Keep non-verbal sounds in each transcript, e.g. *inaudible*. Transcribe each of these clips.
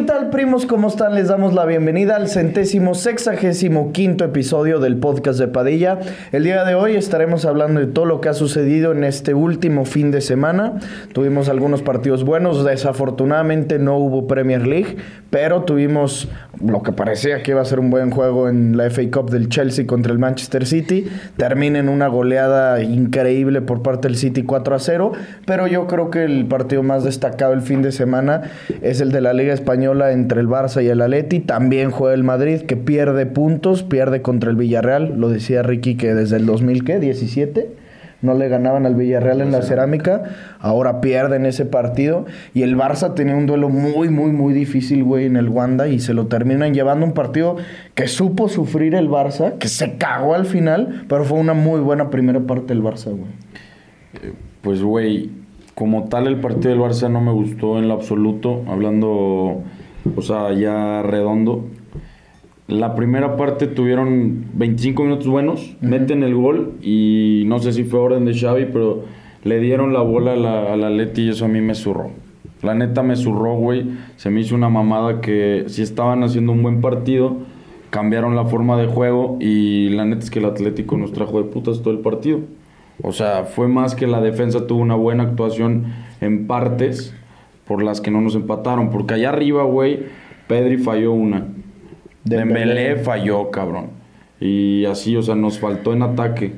¿Qué tal primos? ¿Cómo están? Les damos la bienvenida al centésimo sexagésimo quinto episodio del podcast de Padilla. El día de hoy estaremos hablando de todo lo que ha sucedido en este último fin de semana. Tuvimos algunos partidos buenos, desafortunadamente no hubo Premier League, pero tuvimos lo que parecía que iba a ser un buen juego en la FA Cup del Chelsea contra el Manchester City. Termina en una goleada increíble por parte del City 4 a 0, pero yo creo que el partido más destacado el fin de semana es el de la Liga Española entre el Barça y el Atleti. También juega el Madrid que pierde puntos, pierde contra el Villarreal. Lo decía Ricky que desde el 2017 no le ganaban al Villarreal en la cerámica, ahora pierden ese partido y el Barça tenía un duelo muy, muy, muy difícil, güey, en el Wanda y se lo terminan llevando un partido que supo sufrir el Barça, que se cagó al final, pero fue una muy buena primera parte del Barça, güey. Pues, güey, como tal el partido del Barça no me gustó en lo absoluto, hablando, o sea, ya redondo. La primera parte tuvieron 25 minutos buenos, meten el gol y no sé si fue orden de Xavi, pero le dieron la bola a la, a la Leti y eso a mí me zurró. La neta me zurró, güey. Se me hizo una mamada que si estaban haciendo un buen partido, cambiaron la forma de juego y la neta es que el Atlético nos trajo de putas todo el partido. O sea, fue más que la defensa tuvo una buena actuación en partes por las que no nos empataron. Porque allá arriba, güey, Pedri falló una. Dembélé falló, cabrón. Y así, o sea, nos faltó en ataque.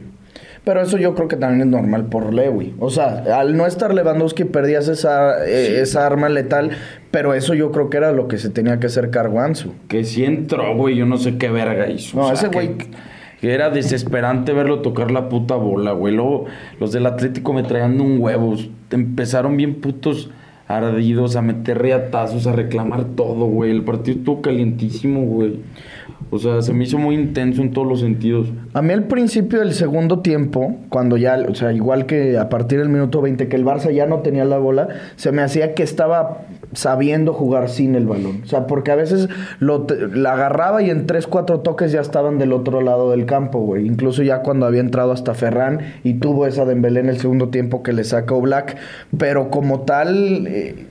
Pero eso yo creo que también es normal por Lewy. O sea, al no estar Lewandowski perdías esa, eh, esa arma letal, pero eso yo creo que era lo que se tenía que hacer Carguanzu. Que sí entró, güey, yo no sé qué verga hizo. No, O sea, ese güey- Que, que era desesperante verlo tocar la puta bola, güey. Luego los del Atlético me traían un huevo. Empezaron bien putos ardidos a meter riatazos, a reclamar todo, güey. El partido estuvo calientísimo, güey. O sea, se me hizo muy intenso en todos los sentidos. A mí al principio del segundo tiempo, cuando ya, o sea, igual que a partir del minuto 20, que el Barça ya no tenía la bola, se me hacía que estaba sabiendo jugar sin el balón. O sea, porque a veces lo te- la agarraba y en tres, cuatro toques ya estaban del otro lado del campo, güey. Incluso ya cuando había entrado hasta Ferran y tuvo esa Dembélé en el segundo tiempo que le sacó Black. Pero como tal... eh,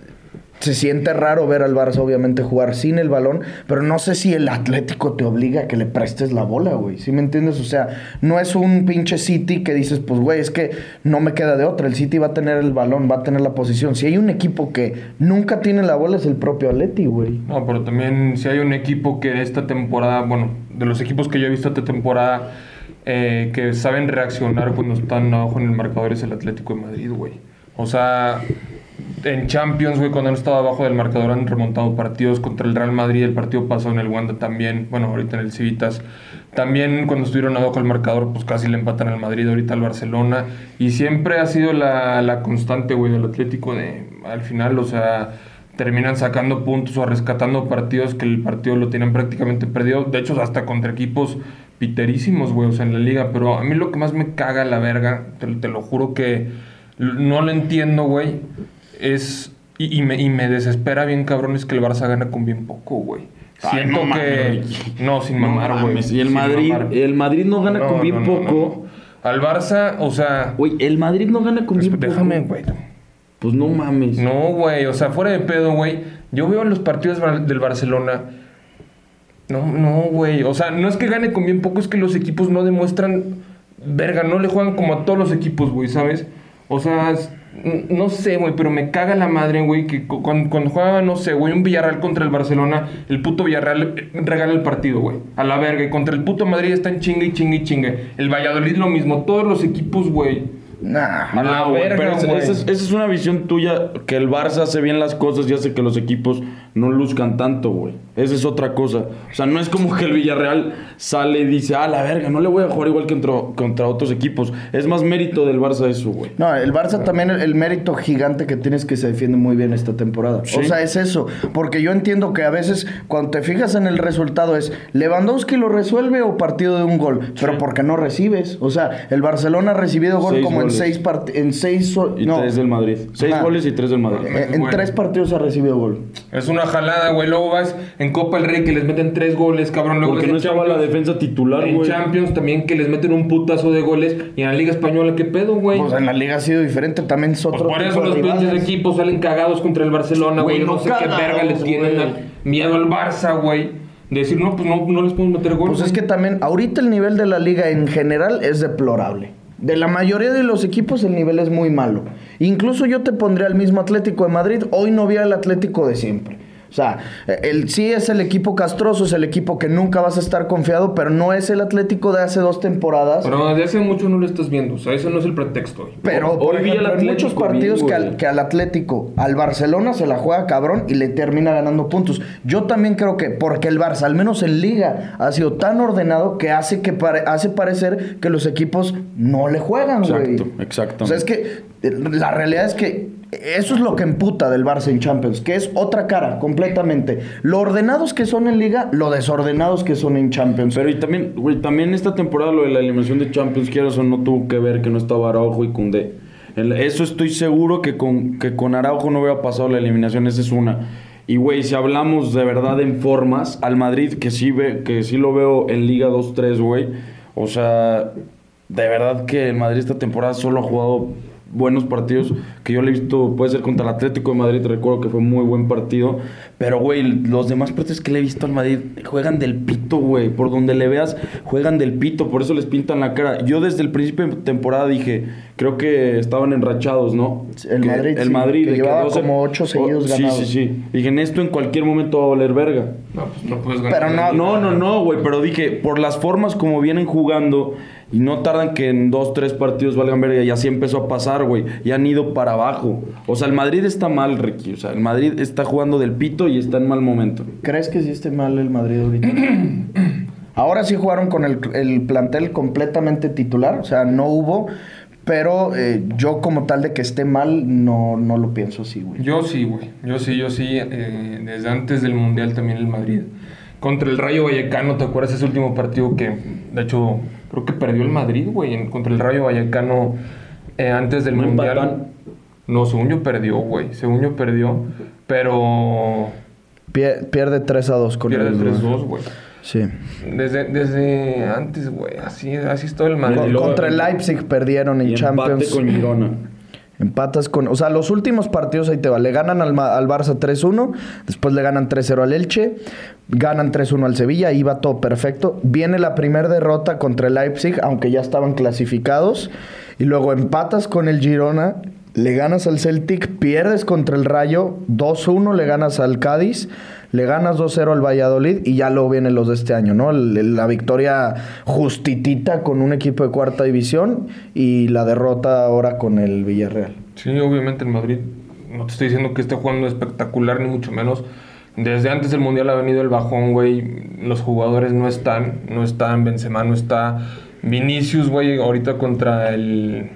se siente raro ver al Barça obviamente jugar sin el balón, pero no sé si el Atlético te obliga a que le prestes la bola, güey. ¿Sí me entiendes? O sea, no es un pinche City que dices, pues, güey, es que no me queda de otra. El City va a tener el balón, va a tener la posición. Si hay un equipo que nunca tiene la bola es el propio Atleti, güey. No, pero también si hay un equipo que esta temporada, bueno, de los equipos que yo he visto esta temporada, eh, que saben reaccionar cuando están abajo en el marcador es el Atlético de Madrid, güey. O sea, en Champions, güey, cuando han estado abajo del marcador han remontado partidos contra el Real Madrid, el partido pasó en el Wanda también, bueno, ahorita en el Civitas. También cuando estuvieron abajo del marcador, pues casi le empatan al Madrid, ahorita al Barcelona. Y siempre ha sido la, la constante, güey, del Atlético de, al final, o sea, terminan sacando puntos o rescatando partidos que el partido lo tienen prácticamente perdido. De hecho, hasta contra equipos piterísimos, güey, o sea, en la liga. Pero a mí lo que más me caga la verga, te, te lo juro que no lo entiendo, güey, es... Y, y me, y me desespera bien, cabrón, es que el Barça gana con bien poco, güey. Ay, Siento no que... No, sin mamar, güey. y el sin Madrid- mamar. el Madrid no gana con bien poco. Al Barça, o sea... Güey, el Madrid no gana con bien Pues, déjame, poco. güey. Pues no mames. No, güey, o sea, fuera de pedo, güey. Yo veo en los partidos del Barcelona. No, no, güey. O sea, no es que gane con bien poco, es que los equipos no demuestran. Verga, no le juegan como a todos los equipos, güey, ¿sabes? O sea, no sé, güey, pero me caga la madre, güey, que cu- cuando, cuando juega, no sé, güey, un Villarreal contra el Barcelona, el puto Villarreal eh, regala el partido, güey. A la verga. Y contra el puto Madrid están chingue y chingue y chingue. El Valladolid lo mismo. Todos los equipos, güey. Nah. A la No, güey, verga, pero esa- güey. esa, es, esa es una visión tuya que el Barça hace bien las cosas y hace que los equipos no luzcan tanto, güey. Esa es otra cosa. O sea, no es como que el Villarreal sale y dice, ah, la verga, no le voy a jugar igual que contra, contra otros equipos. Es más mérito del Barça eso, güey. No, el Barça también el, el mérito gigante que tienes que se defiende muy bien esta temporada. O sea, es eso. Porque yo entiendo que a veces cuando te fijas en el resultado es Lewandowski lo resuelve o partido de un gol. Pero porque no recibes. O sea, el Barcelona ha recibido gol Seis como goles. en seis part- en seis so- Y no. tres del Madrid. Seis Ajá. goles y tres del Madrid. Eh, En Bueno. tres partidos ha recibido gol. Es una una jalada, güey. Luego vas en Copa del Rey que les meten tres goles, cabrón. Luego Porque en no estaba la defensa titular, En güey. Champions también que les meten un putazo de goles. Y en la Liga Española, ¿qué pedo, güey? Pues en la liga ha sido diferente, también es Pues otro por tipo eso los pinches equipos salen cagados contra el Barcelona, Güey. No no sé qué verga les tienen al- miedo al Barça, güey. De decir, no, pues no, no les podemos meter gol. Pues es que también, ahorita el nivel de la liga en general es deplorable. De la mayoría de los equipos el nivel es muy malo. Incluso yo te pondría al mismo Atlético de Madrid. Hoy no vi al Atlético de siempre. O sea, el, sí es el equipo castroso, es el equipo que nunca vas a estar confiado, pero no es el Atlético de hace dos temporadas. Pero desde hace mucho no lo estás viendo. O sea, ese no es el pretexto. Pero, por Hoy vi al ejemplo, en muchos partidos bien, que, al, güey. que al Atlético, al Barcelona se la juega cabrón y le termina ganando puntos. Yo también creo que, porque el Barça, al menos en Liga, ha sido tan ordenado que hace, que pare- hace parecer que los equipos no le juegan, güey. Exacto, exactamente. O sea, es que eh, la realidad es que eso es lo que emputa del Barça en Champions, que es otra cara completamente. Lo ordenados que son en Liga, lo desordenados que son en Champions. Pero y también, güey, también esta temporada lo de la eliminación de Champions, quieras o no tuvo que ver que no estaba Araujo y Cundé. Eso estoy seguro que con, que con Araujo no hubiera pasado la eliminación, esa es una. Y güey, si hablamos de verdad en formas, al Madrid, que sí, ve, que sí lo veo en Liga 2-3, güey. O sea, de verdad que el Madrid esta temporada solo ha jugado buenos partidos que yo le he visto, puede ser contra el Atlético de Madrid, recuerdo que fue muy buen partido, pero güey, los demás partidos que le he visto al Madrid juegan del pito, güey, por donde le veas, juegan del pito, por eso les pintan la cara. Yo desde el principio de temporada dije, creo que estaban enrachados, ¿no? El Que- Madrid, el sí, Madrid, que de llevaba 12 como ocho seguidos sí, ganados. Sí, sí, Dije, en esto en cualquier momento va a valer verga. No, pues no puedes ganar. Pero no, No, no, no, güey, pero dije, por las formas como vienen jugando y no tardan que en dos, tres partidos valgan verga y así empezó a pasar, güey, y han ido para abajo. O sea, el Madrid está mal, Ricky, o sea, el Madrid está jugando del pito y está en mal momento. ¿Crees que sí esté mal el Madrid ahorita? *clears throat* Ahora sí jugaron con el, el plantel completamente titular, o sea, no hubo, pero eh, yo como tal de que esté mal, no, no lo pienso así, güey. Yo sí, güey. Yo sí, yo sí. eh, desde antes del Mundial también el Madrid. Contra el Rayo Vallecano, ¿te acuerdas ese último partido que, de hecho, creo que perdió el Madrid, güey? en- Contra el Rayo Vallecano eh, antes del ¿No Mundial. empatan? No, según yo perdió, güey. Según yo perdió. Pero Pie- pierde 3 a 2 con pierde el 3-2, güey. Sí. Desde, desde antes, güey. Así, así está el Con- Madrid. luego- contra el Leipzig perdieron en Y empate Champions. con Girona. Empatas con. O sea, los últimos partidos ahí te va. Le ganan al, al Barça 3-1. Después le ganan 3-0 al Elche. Ganan 3-1 al Sevilla. Ahí va todo perfecto. Viene la primera derrota contra el Leipzig, aunque ya estaban clasificados. Y luego empatas con el Girona. Le ganas al Celtic. Pierdes contra el Rayo. 2-1 le ganas al Cádiz. Le ganas 2-0 al Valladolid. Y ya luego vienen los de este año, ¿no? El- el- la victoria justitita con un equipo de cuarta división. Y la derrota ahora con el Villarreal. Sí, obviamente el Madrid, no te estoy diciendo que esté jugando espectacular, ni mucho menos. Desde antes del Mundial ha venido el bajón, güey. Los jugadores no están, no están, Benzema no está. Vinicius, güey, ahorita contra el...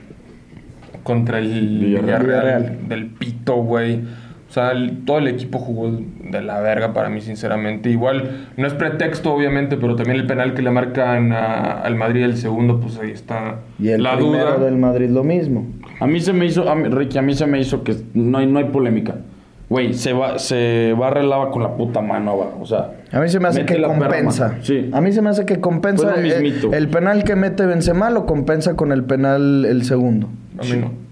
Contra el Villarreal. Villarreal, Villarreal. del Pito, güey. O sea, el- todo el equipo jugó de la verga para mí, sinceramente. Igual, no es pretexto, obviamente, pero también el penal que le marcan a- al Madrid, el segundo, pues ahí está Y el la duda. del Madrid lo mismo. A mí se me hizo, a mí- Ricky, a mí se me hizo que no hay, no hay polémica. Güey, se va, se va relava con la puta mano abajo. O sea, A mí se me hace que perra compensa. Sí. A mí se me hace que compensa. Eh, el penal que mete Benzema lo compensa con el penal el segundo. A mí no.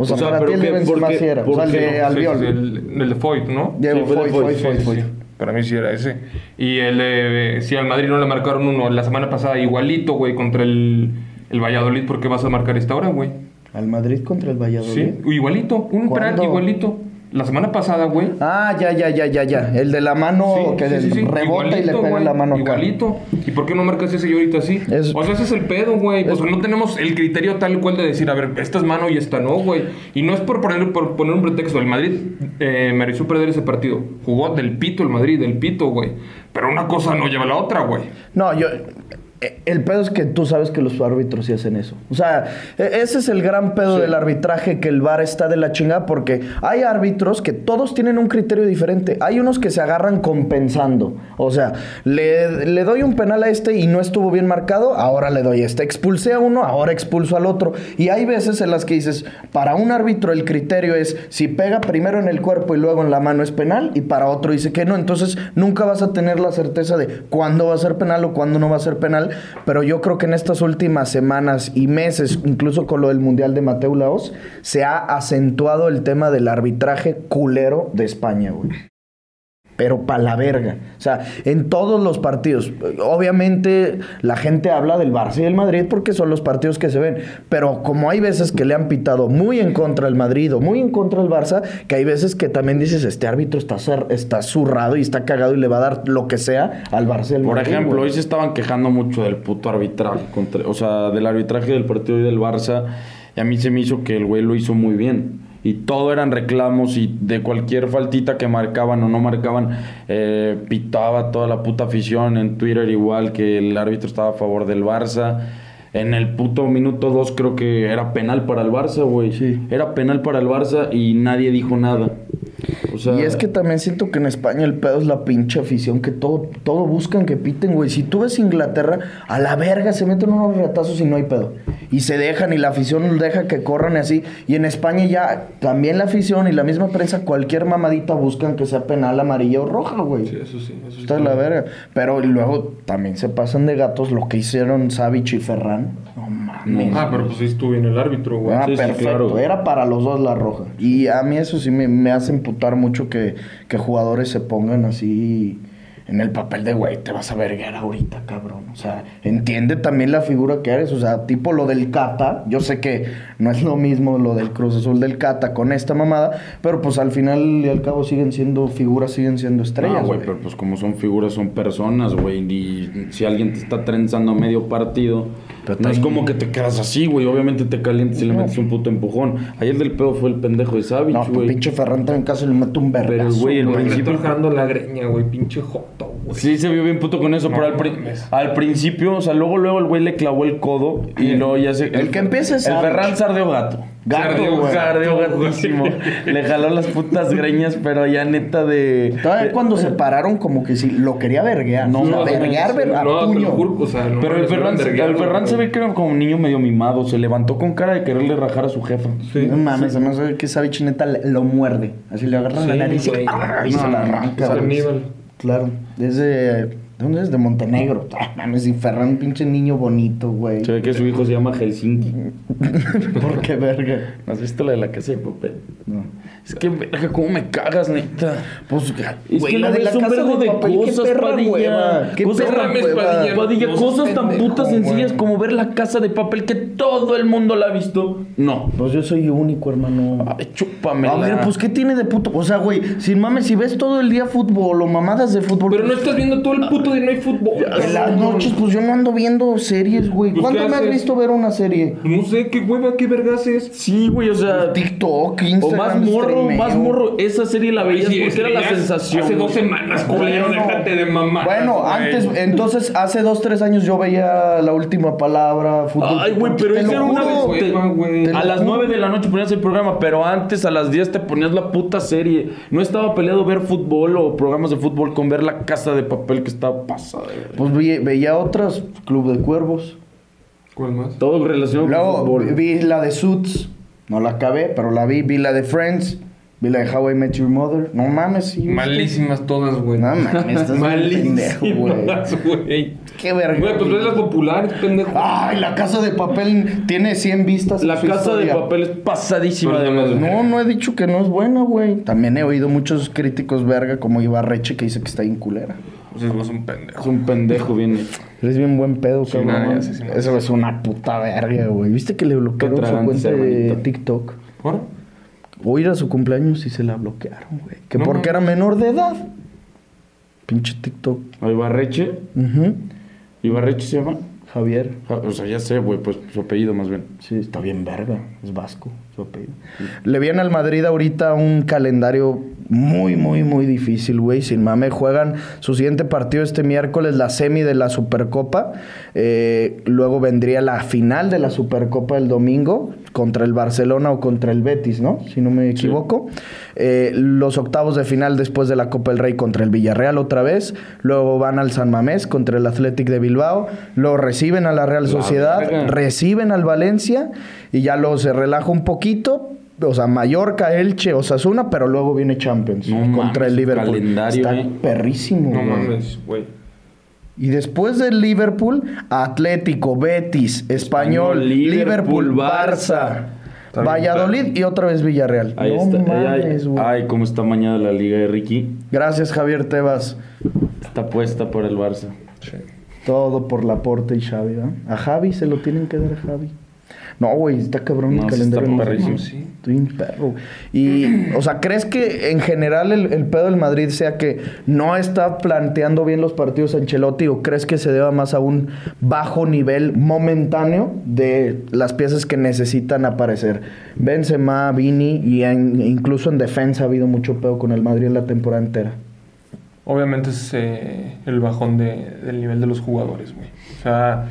O sea, O sea, para ti el de ¿qué? Benzema ¿Por qué? sí era. O ¿Por sea, el de Sí, Albiol. el, el de Foyt, ¿no? Diego Sí, fue de Foy, Foy, Foy, Foy, Sí, Foy. sí. Para mí sí era ese. Y el de... Sí, al Madrid no le marcaron uno la semana pasada igualito, güey, contra el, el Valladolid. ¿Por qué vas a marcar esta hora, güey? Al Madrid contra el Valladolid. Sí, igualito. Un ¿Cuándo? igualito. La semana pasada, güey. Ah, ya, ya, ya, ya, ya. El de la mano Sí, que sí, rebota y le Igualito, pega en güey, la mano acá. Igualito. ¿Y por qué no marcas ese ahorita sí? Es- O sea, ese es el pedo, güey. Pues no tenemos el criterio tal cual de decir, a ver, esta es mano y esta no, güey. Y no es por poner, por poner un pretexto. El Madrid eh, mereció perder ese partido. Jugó del pito el Madrid, del pito, güey. Pero una cosa no lleva a la otra, güey. No, yo. Eh, el pedo es que tú sabes que los árbitros sí hacen eso. O sea, e- ese es el gran pedo del arbitraje, que el VAR está de la chingada, porque hay árbitros que todos tienen un criterio diferente. Hay unos que se agarran compensando. O sea, le, le doy un penal a este y no estuvo bien marcado, ahora le doy este. Expulsé a uno, ahora expulso al otro. Y hay veces en las que dices, para un árbitro el criterio es si pega primero en el cuerpo y luego en la mano es penal, y para otro dice que no. Entonces nunca vas a tener la certeza de cuándo va a ser penal o cuándo no va a ser penal. Pero yo creo que en estas últimas semanas y meses, incluso con lo del Mundial de Mateo Laos, se ha acentuado el tema del arbitraje culero de España, güey. Pero pa' la verga. O sea, en todos los partidos. Obviamente la gente habla del Barça y del Madrid porque son los partidos que se ven. Pero como hay veces que le han pitado muy en contra del Madrid o muy en contra del Barça, que hay veces que también dices, este árbitro está, está zurrado y está cagado y le va a dar lo que sea al Barça y al Por Madrid, ejemplo, güey. hoy se estaban quejando mucho del puto arbitraje, contra- o sea, del arbitraje del partido y del Barça. Y a mí se me hizo que el güey lo hizo muy bien. Y todo eran reclamos y de cualquier faltita que marcaban o no marcaban, eh, pitaba toda la puta afición en Twitter igual que el árbitro estaba a favor del Barça. En el puto minuto 2 creo que era penal para el Barça, güey. Sí. Era penal para el Barça y nadie dijo nada. O sea, y es que también siento que en España el pedo es la pinche afición, que todo, todo buscan que piten, güey. Si tú ves Inglaterra, a la verga se meten unos retazos y no hay pedo. Y se dejan y la afición deja que corran y así. Y en España ya también la afición y la misma prensa, cualquier mamadita buscan que sea penal, amarilla o roja, güey. Sí, eso sí. Eso sí Está la verga. Pero luego también se pasan de gatos lo que hicieron Savich y Ferran. No mames. Ah, pero pues estuvo bien el árbitro, güey. Ah, Sí, sí, perfecto. claro. Era para los dos la roja. Y a mí eso sí me, me hace imputar mucho que, que jugadores se pongan así en el papel de, güey, te vas a verguer ahorita, cabrón. O sea, entiende también la figura que eres. O sea, tipo lo del Cata. Yo sé que no es lo mismo lo del Cruz Azul del Cata con esta mamada, pero pues al final y al cabo siguen siendo figuras, siguen siendo estrellas. No, güey, güey. pero pues como son figuras, son personas, güey. Y si alguien te está trenzando a medio partido, Pero no es como que te quedas así, güey. Obviamente te calientas y le No. metes un puto empujón. Ayer del pedo fue el pendejo de Savage, No, tu güey. pinche Ferran en caso le mete un vergazo. Pero, güey, el güey. Le principio- está jalando la greña, güey. Pinche joto, güey. Sí, se vio bien puto con eso, No pero al, pri- al principio, o sea, luego, luego el güey le clavó el codo y luego ya se... El que empieza es El. Ferran sardeó gato. Gato, güey. Güey. gatísimo. le jaló las putas greñas, pero ya neta de... Todavía cuando se pararon, como que sí, lo quería verguear. No, no, verguear, ver- a No, puño. juro, o sea, no Pero el Ferran, el Ferran se ve que era como un niño medio mimado. Se levantó con cara de quererle rajar a su jefa. Sí. no mames, además que esa bichineta lo muerde. Así le agarra la nariz y. ¡ah! y se la arranca. Claro. Desde. ¿De dónde es? De Montenegro. Ah, mames, y Ferran, pinche niño bonito, güey. Se ve que su hijo se llama Helsinki. *laughs* ¿Por qué verga? ¿No has visto la de la casa de papel? No. Es que, verga, cómo me cagas, neta. Pues, Es güey, que la de la casa vergo de papel, qué cosas, perra Padilla. hueva. Qué Cosas perra hueva. Padilla. Padilla, No cosas tan pendejo, putas sencillas güey. como ver la casa de papel que todo el mundo la ha visto. No. Pues yo soy único, hermano. Ay, chúpame. A ver, pues ¿qué tiene de puto? O sea, güey, sin mames, si ves todo el día fútbol o mamadas de fútbol. Pero no estás viendo todo el puto día, no hay fútbol. En las noches, pues yo no ando viendo series, güey. Pues, ¿Cuándo ¿qué me has visto ver una serie? No sé, qué hueva, qué vergas es. Sí, güey, o sea. TikTok, O Instagram. más morro, streameo. más morro. Esa serie la veías Sí, porque era la sensación. Hace dos semanas, culero, Bueno. déjate de mamá. Bueno, antes, entonces, hace dos, tres años yo veía la última palabra, fútbol. Ay, güey, pero eso era una vez. te- Hueva, güey. Te a las. 9 de la noche ponías el programa, pero antes a las 10 te ponías la puta serie. No estaba peleado ver fútbol o programas de fútbol con ver la casa de papel que estaba pasada. de verga. Pues vi- veía otras, Club de Cuervos. ¿Cuál más? Todo relacionado Luego con fútbol. vi la de Suits. No la acabé, pero la vi. Vi la de Friends. Vi la de How I Met Your Mother. No mames, sí. Malísimas todas, güey. No mames, estás. Malísimas, güey. Qué verga. Güey, pues ves las populares, pendejo. Ay, la casa de papel tiene 100 vistas. La casa de papel es pasadísima de. No, no he dicho que no es buena, güey. También he oído muchos críticos verga como Ibarreche que dice que está bien culera. Pues es un Es pendejo. un pendejo bien hecho. Eres bien buen pedo, Sí, cabrón. nada, sí, Eso es una puta verga, güey. ¿Viste que le bloquearon su cuenta de. TikTok? ¿Ahora? Hoy era su cumpleaños y se la bloquearon, güey. Que No porque era menor de edad. Pinche TikTok. ¿A Ibarreche? ¿Ibarreche se llama? Javier. Ja- O sea, ya sé, güey, pues su apellido más bien. Sí, está bien verga. Es vasco. Le viene al Madrid ahorita un calendario muy, muy, muy difícil, güey. Sin mame, juegan su siguiente partido este miércoles, la semi de la Supercopa. Eh, luego vendría la final de la Supercopa el domingo contra el Barcelona o contra el Betis, ¿no? Si no me equivoco. Eh, los octavos de final después de la Copa del Rey contra el Villarreal otra vez. Luego van al San Mamés contra el Athletic de Bilbao. Luego reciben a la Real Sociedad, reciben al Valencia y ya luego se relaja un poquito. O sea, Mallorca, Elche, Osasuna, pero luego viene Champions No contra mames, el Liverpool. calendario, Está eh. perrísimo. No mames, güey. Y después del Liverpool, Atlético, Betis, Español, Español, Liverpool, Liverpool, Barça, Valladolid y otra vez Villarreal. Ahí no está. ay, ay, cómo está mañana la liga de Ricky. Gracias, Javier Tebas. Está puesta por el Barça. Sí. Todo por Laporte y Xavi, ¿verdad? A Javi se lo tienen que dar a Javi. No, güey, está cabrón No, el calendario. está no, perrísimo. no, Sí. Estoy un perro. Y, o sea, ¿crees que en general el, el pedo del Madrid sea que no está planteando bien los partidos Ancelotti o crees que se deba más a un bajo nivel momentáneo de las piezas que necesitan aparecer? Benzema, Vini y en- incluso en defensa ha habido mucho pedo con el Madrid en la temporada entera. Obviamente es eh, el bajón de- del nivel de los jugadores, güey. O sea,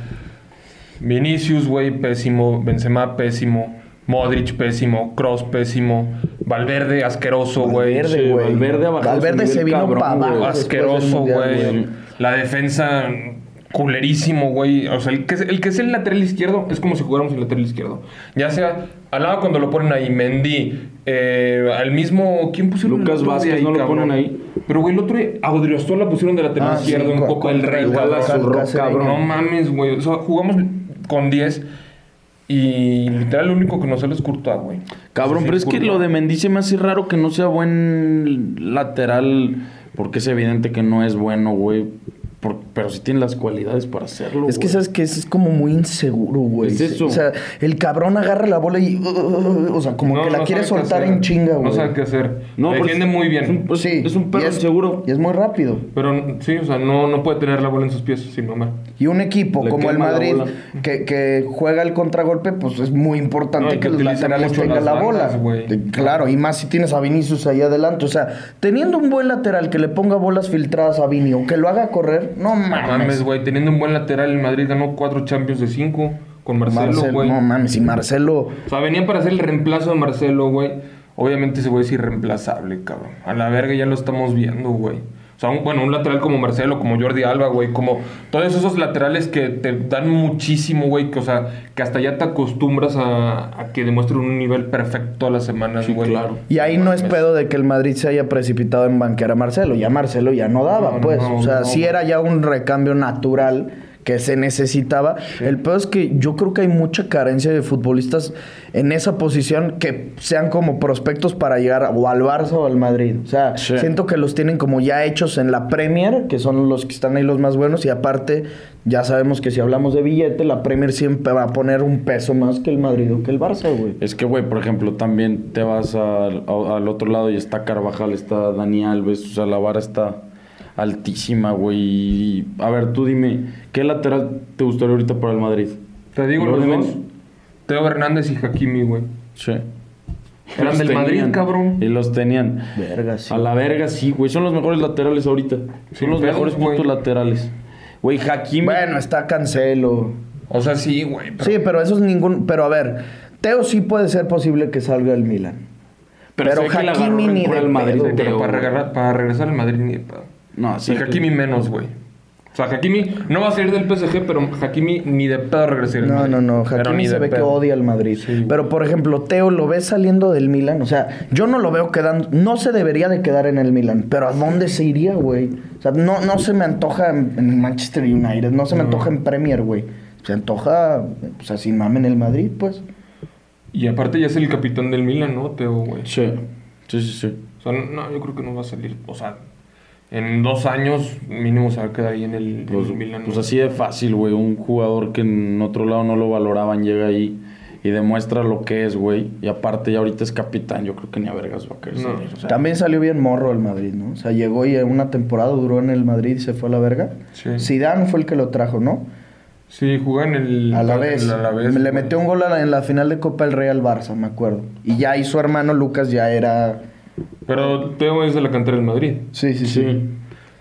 Vinicius, güey, pésimo. Benzema, pésimo. Modric, pésimo. Cross, pésimo. Valverde, asqueroso, güey. Valverde, sí, güey. Valverde Valverde se vino cabrón, para abajo. Asqueroso, güey. La defensa culerísimo, güey. O sea, el que, es, el que es el lateral izquierdo es como si jugáramos el lateral izquierdo. Ya sea al lado cuando lo ponen ahí, Mendy, eh, al mismo. ¿Quién pusieron? el Lucas Vázquez, de ¿no lo cabrón? ponen ahí? Pero, güey, el otro, a Odriozola pusieron de lateral Ah, sí, izquierdo en con- Copa del Rey. cabrón. ahí. No mames, güey. O sea, jugamos con 10 y literal lo único que nos sale es Courtois, güey. Cabrón, pero es que lo de Mendy se me hace raro que no sea buen lateral. Porque es evidente que no es bueno, güey. Por- pero sí tiene las cualidades para hacerlo. Es que sabes que es como muy inseguro, güey. Es eso. O sea, el cabrón agarra la bola y. uh, o sea, como No, que la no quiere soltar en chinga, güey. No sabe qué hacer. No, pero Defiende es- muy bien. es un- pues, sí. es un perro y inseguro. Y es muy rápido. Pero sí, o sea, no, no puede tener la bola en sus pies sin mamá. Y un equipo Le como el Madrid que, que juega el contragolpe, pues es muy importante No, que, que los laterales mucho tengan la bola. bandas, Claro, y más si tienes a Vinicius ahí adelante. O sea, teniendo un buen lateral que le ponga bolas filtradas a Vini o que lo haga correr, no No mames. mames, güey. Teniendo un buen lateral, el Madrid ganó cuatro Champions de cinco con Marcelo, Marcelo, güey. no mames, y Marcelo. O sea, venían para hacer el reemplazo de Marcelo, güey. Obviamente ese güey es irreemplazable, cabrón. A la verga ya lo estamos viendo, güey. O sea, un- bueno, un lateral como Marcelo, como Jordi Alba, güey, como todos esos laterales que te dan muchísimo, güey, que, o sea, que hasta ya te acostumbras a, a que demuestren un nivel perfecto todas las semanas, Sí, güey. claro. Y ahí no es pedo de que el Madrid se haya precipitado en banquear a Marcelo. Ya Marcelo ya no daba, No, pues. no, o sea, no, sí era ya un recambio natural que se necesitaba. El pedo es que yo creo que hay mucha carencia de futbolistas en esa posición que sean como prospectos para llegar o al Barça o al Madrid. O sea, Sí. siento que los tienen como ya hechos en la Premier, que son los que están ahí los más buenos. Y aparte, ya sabemos que si hablamos de billete, la Premier siempre va a poner un peso más que el Madrid o que el Barça, güey. Es que, güey, por ejemplo, también te vas al, al otro lado y está Carvajal, está Dani Alves, o sea, la vara está altísima, güey. A ver, tú dime, ¿qué lateral te gustaría ahorita para el Madrid? Te digo ¿Lo los dos. Teo Hernández y Hakimi, güey. Sí. Eran Los del Madrid, cabrón. Y los tenían. Verga, sí. A la verga, sí, güey. Son los mejores laterales ahorita. Sin Son los pedos, mejores güey. puntos laterales. Güey, Hakimi. Bueno, está Cancelo. O sea, sí, güey. pero- Sí, pero eso es ningún. Pero a ver, Teo sí puede ser posible que salga del Milan. Pero, agarró Hakimi ni rencor de al Madrid, pedo, pero para, güey. regresar, para regresar al Madrid ni de pedo. No, sí. Y Hakimi menos, güey. O sea, Hakimi no va a salir del PSG, pero Hakimi ni de pedo regresaría al No, Madrid. no, no. Pero Hakimi ni se de ve que pedo. odia al Madrid. Sí, pero, por ejemplo, Teo lo ves saliendo del Milan. O sea, yo no lo veo quedando. No se debería de quedar en el Milan. Pero ¿a dónde se iría, güey? O sea, no, no se me antoja en, en Manchester United. No se me No. antoja en Premier, güey. Se antoja, o sea, sin mame en el Madrid, pues. Y aparte ya es el capitán del Milan, ¿no? Teo, güey. Sí. Sí, sí, sí. O sea, no, yo creo que no va a salir. O sea, en dos años mínimo se va a quedar ahí en el, en Pues, el Milan. pues así de fácil, güey. Un jugador que en otro lado no lo valoraban llega ahí y demuestra lo que es, güey. Y aparte ya ahorita es capitán. Yo creo que ni a vergas va a querer No. salir, o sea, También salió bien morro el Madrid, ¿no? O sea, llegó y en una temporada duró en el Madrid y se fue a la verga. Sí. Zidane fue el que lo trajo, ¿no? Sí, jugó en el... A la vez. el Alavés, Le güey. metió un gol a la- en la final de Copa del Rey al Barça, me acuerdo. Y ya ahí su hermano Lucas ya era. Pero Teo es de la cantera del Madrid. Sí, sí, sí.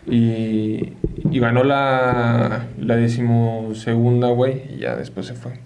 Y, y ganó la, la decimosegunda, güey, y ya después se fue.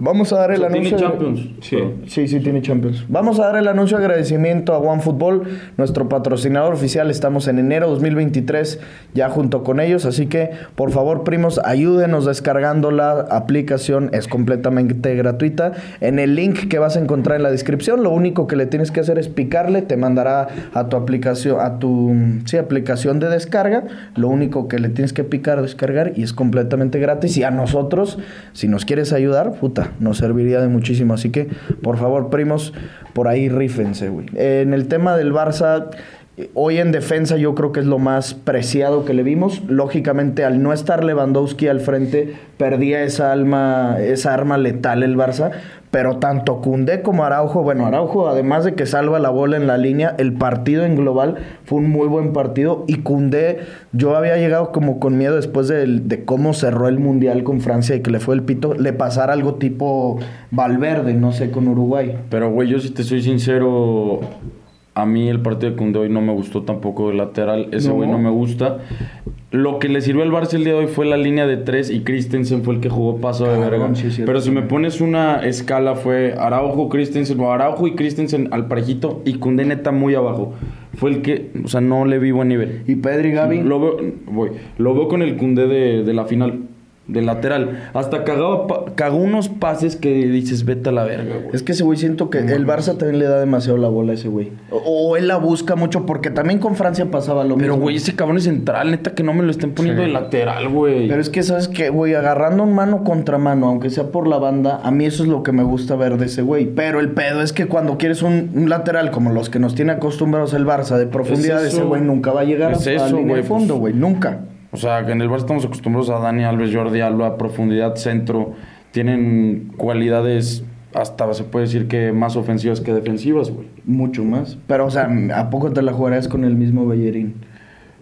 Vamos a dar el O sea, tiene anuncio. Champions. Sí. Sí, sí, tiene Champions. Vamos a dar el anuncio de agradecimiento a OneFootball, nuestro patrocinador oficial. Estamos en enero 2023 ya junto con ellos. Así que, por favor, primos, ayúdenos descargando la aplicación. Es completamente gratuita. En el link que vas a encontrar en la descripción, lo único que le tienes que hacer es picarle. Te mandará a tu aplicación, a tu sí, aplicación de descarga. Lo único que le tienes que picar, descargar y es completamente gratis. Y a nosotros, si nos quieres ayudar, puta, nos serviría de muchísimo. Así que, por favor, primos, por ahí rífense, güey. En el tema del Barça, hoy en defensa yo creo que es lo más preciado que le vimos. Lógicamente, al no estar Lewandowski al frente, perdía esa alma, esa arma letal el Barça. Pero tanto Cundé como Araujo, bueno, Araujo, además de que salva la bola en la línea, el partido en global fue un muy buen partido. Y Cundé, yo había llegado como con miedo después del- de, cómo cerró el mundial con Francia y que le fue el pito, le pasara algo tipo Valverde, no sé, con Uruguay. Pero, güey, yo si te soy sincero, a mí el partido de Koundé hoy no me gustó tampoco de lateral. Ese güey no me gusta. Lo que le sirvió al Barça el día de hoy fue la línea de tres y Christensen fue el que jugó paso de verga. sí. Pero si me pones una escala fue Araujo, Christensen, o Araujo y Christensen al parejito y Koundé neta muy abajo. Fue el que, o sea, no le vi buen nivel. Y Pedri Gaby. Lo veo, voy, lo veo con el Cundé de, de la final, de lateral. Hasta cagaba, pa- cagó unos pases que dices, vete a la verga, güey. Es que ese güey siento que el Barça también le da demasiado la bola a ese güey. O, o él la busca mucho porque también con Francia pasaba lo Pero, mismo. güey, ese cabrón es central, neta, que no me lo estén poniendo Sí. de lateral, güey. Pero es que, ¿sabes qué, güey? Agarrando un mano contra mano, aunque sea por la banda, a mí eso es lo que me gusta ver de ese güey. Pero el pedo es que cuando quieres un, un lateral como los que nos tiene acostumbrados el Barça de profundidad, Es ese güey nunca va a llegar Es a, eso, línea güey, de fondo, pues. güey. Nunca. O sea, que en el Barça estamos acostumbrados a Dani Alves, Jordi Alba, profundidad, centro. Tienen cualidades, hasta se puede decir que más ofensivas que defensivas, güey. Mucho más. Pero, o sea, ¿a poco te la jugarás con el mismo Bellerín?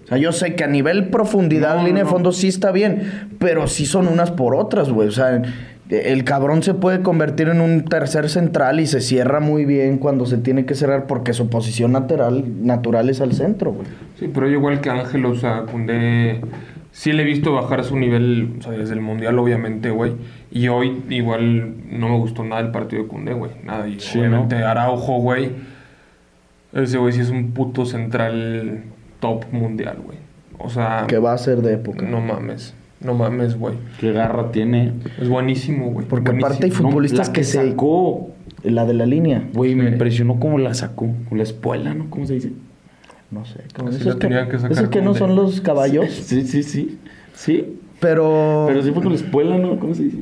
O sea, yo sé que a nivel profundidad, No, línea no, de fondo sí está bien, pero sí son unas por otras, güey. O sea, el cabrón se puede convertir en un tercer central y se cierra muy bien cuando se tiene que cerrar porque su posición natural, natural es al centro, güey. Sí, pero yo igual que Ángel, o sea, Koundé... Sí le he visto bajar su nivel, o sea, desde el Mundial, obviamente, güey. Y hoy igual no me gustó nada el partido de Koundé, güey. Nada. Y Sí, obviamente Araujo, güey. Ese güey sí es un puto central top mundial, güey. O sea, Que va a ser de época. no mames. No mames, güey. Qué garra tiene. Es buenísimo, güey. Porque Buenísimo. aparte hay futbolistas la que, se... sacó. La de la línea. Güey, me impresionó cómo la sacó. Con la espuela, ¿no? ¿Cómo se dice? No sé. ¿cómo? Así ¿Esos que, tenía que sacar esos que no son los caballos? *laughs* Sí, sí, sí. Sí. Pero... Pero sí fue con la espuela, ¿no? ¿Cómo se dice?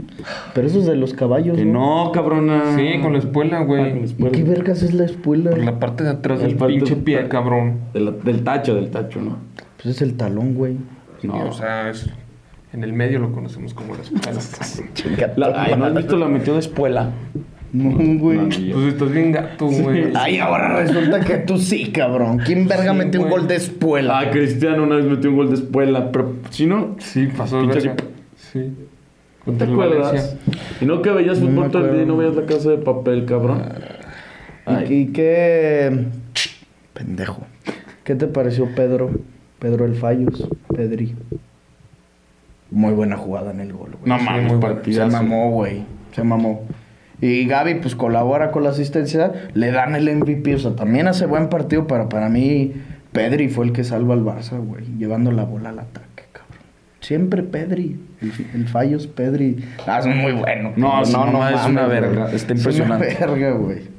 Pero esos de los caballos, Que ¿no? no, cabrona. Sí, con la espuela, Ah, güey. con la ¿Y espuela. qué vergas es la espuela? Por la parte de atrás El del pinche pie, cabrón. De la- del tacho, del tacho, ¿no? Pues es el talón, güey. No. O sea, es, en el medio lo conocemos como la espuela. *laughs* La- ay, ¿no has visto la metió de espuela? No, güey. Pues estás bien gato, güey. Ay, ahora resulta que tú sí, cabrón. ¿Quién verga Sí, metió un gol de espuela? Ah, Cristiano una vez metió un gol de espuela, pero si no, Sí, pasó de Pinche verga. Sí. ¿no te acuerdas? Valencia. Y no que veías No fútbol todo el día y no veías la casa de papel, cabrón. Ay. ¿Y, y qué. Pendejo. ¿Qué te pareció Pedro? Pedro El Fallos. Pedri. Muy buena jugada en el gol, güey. No Sí, mames, muy bueno. Se mamó, güey. Se mamó. Y Gaby, pues colabora con la asistencia. Le dan el MVP. O sea, también hace buen partido. Pero para mí, Pedri fue el que salva al Barça, güey. Llevando la bola al ataque, cabrón. Siempre Pedri. El, el Fallos, Pedri. Ah, es muy bueno. No, no, no, es una verga. Está Es impresionante. una verga, güey.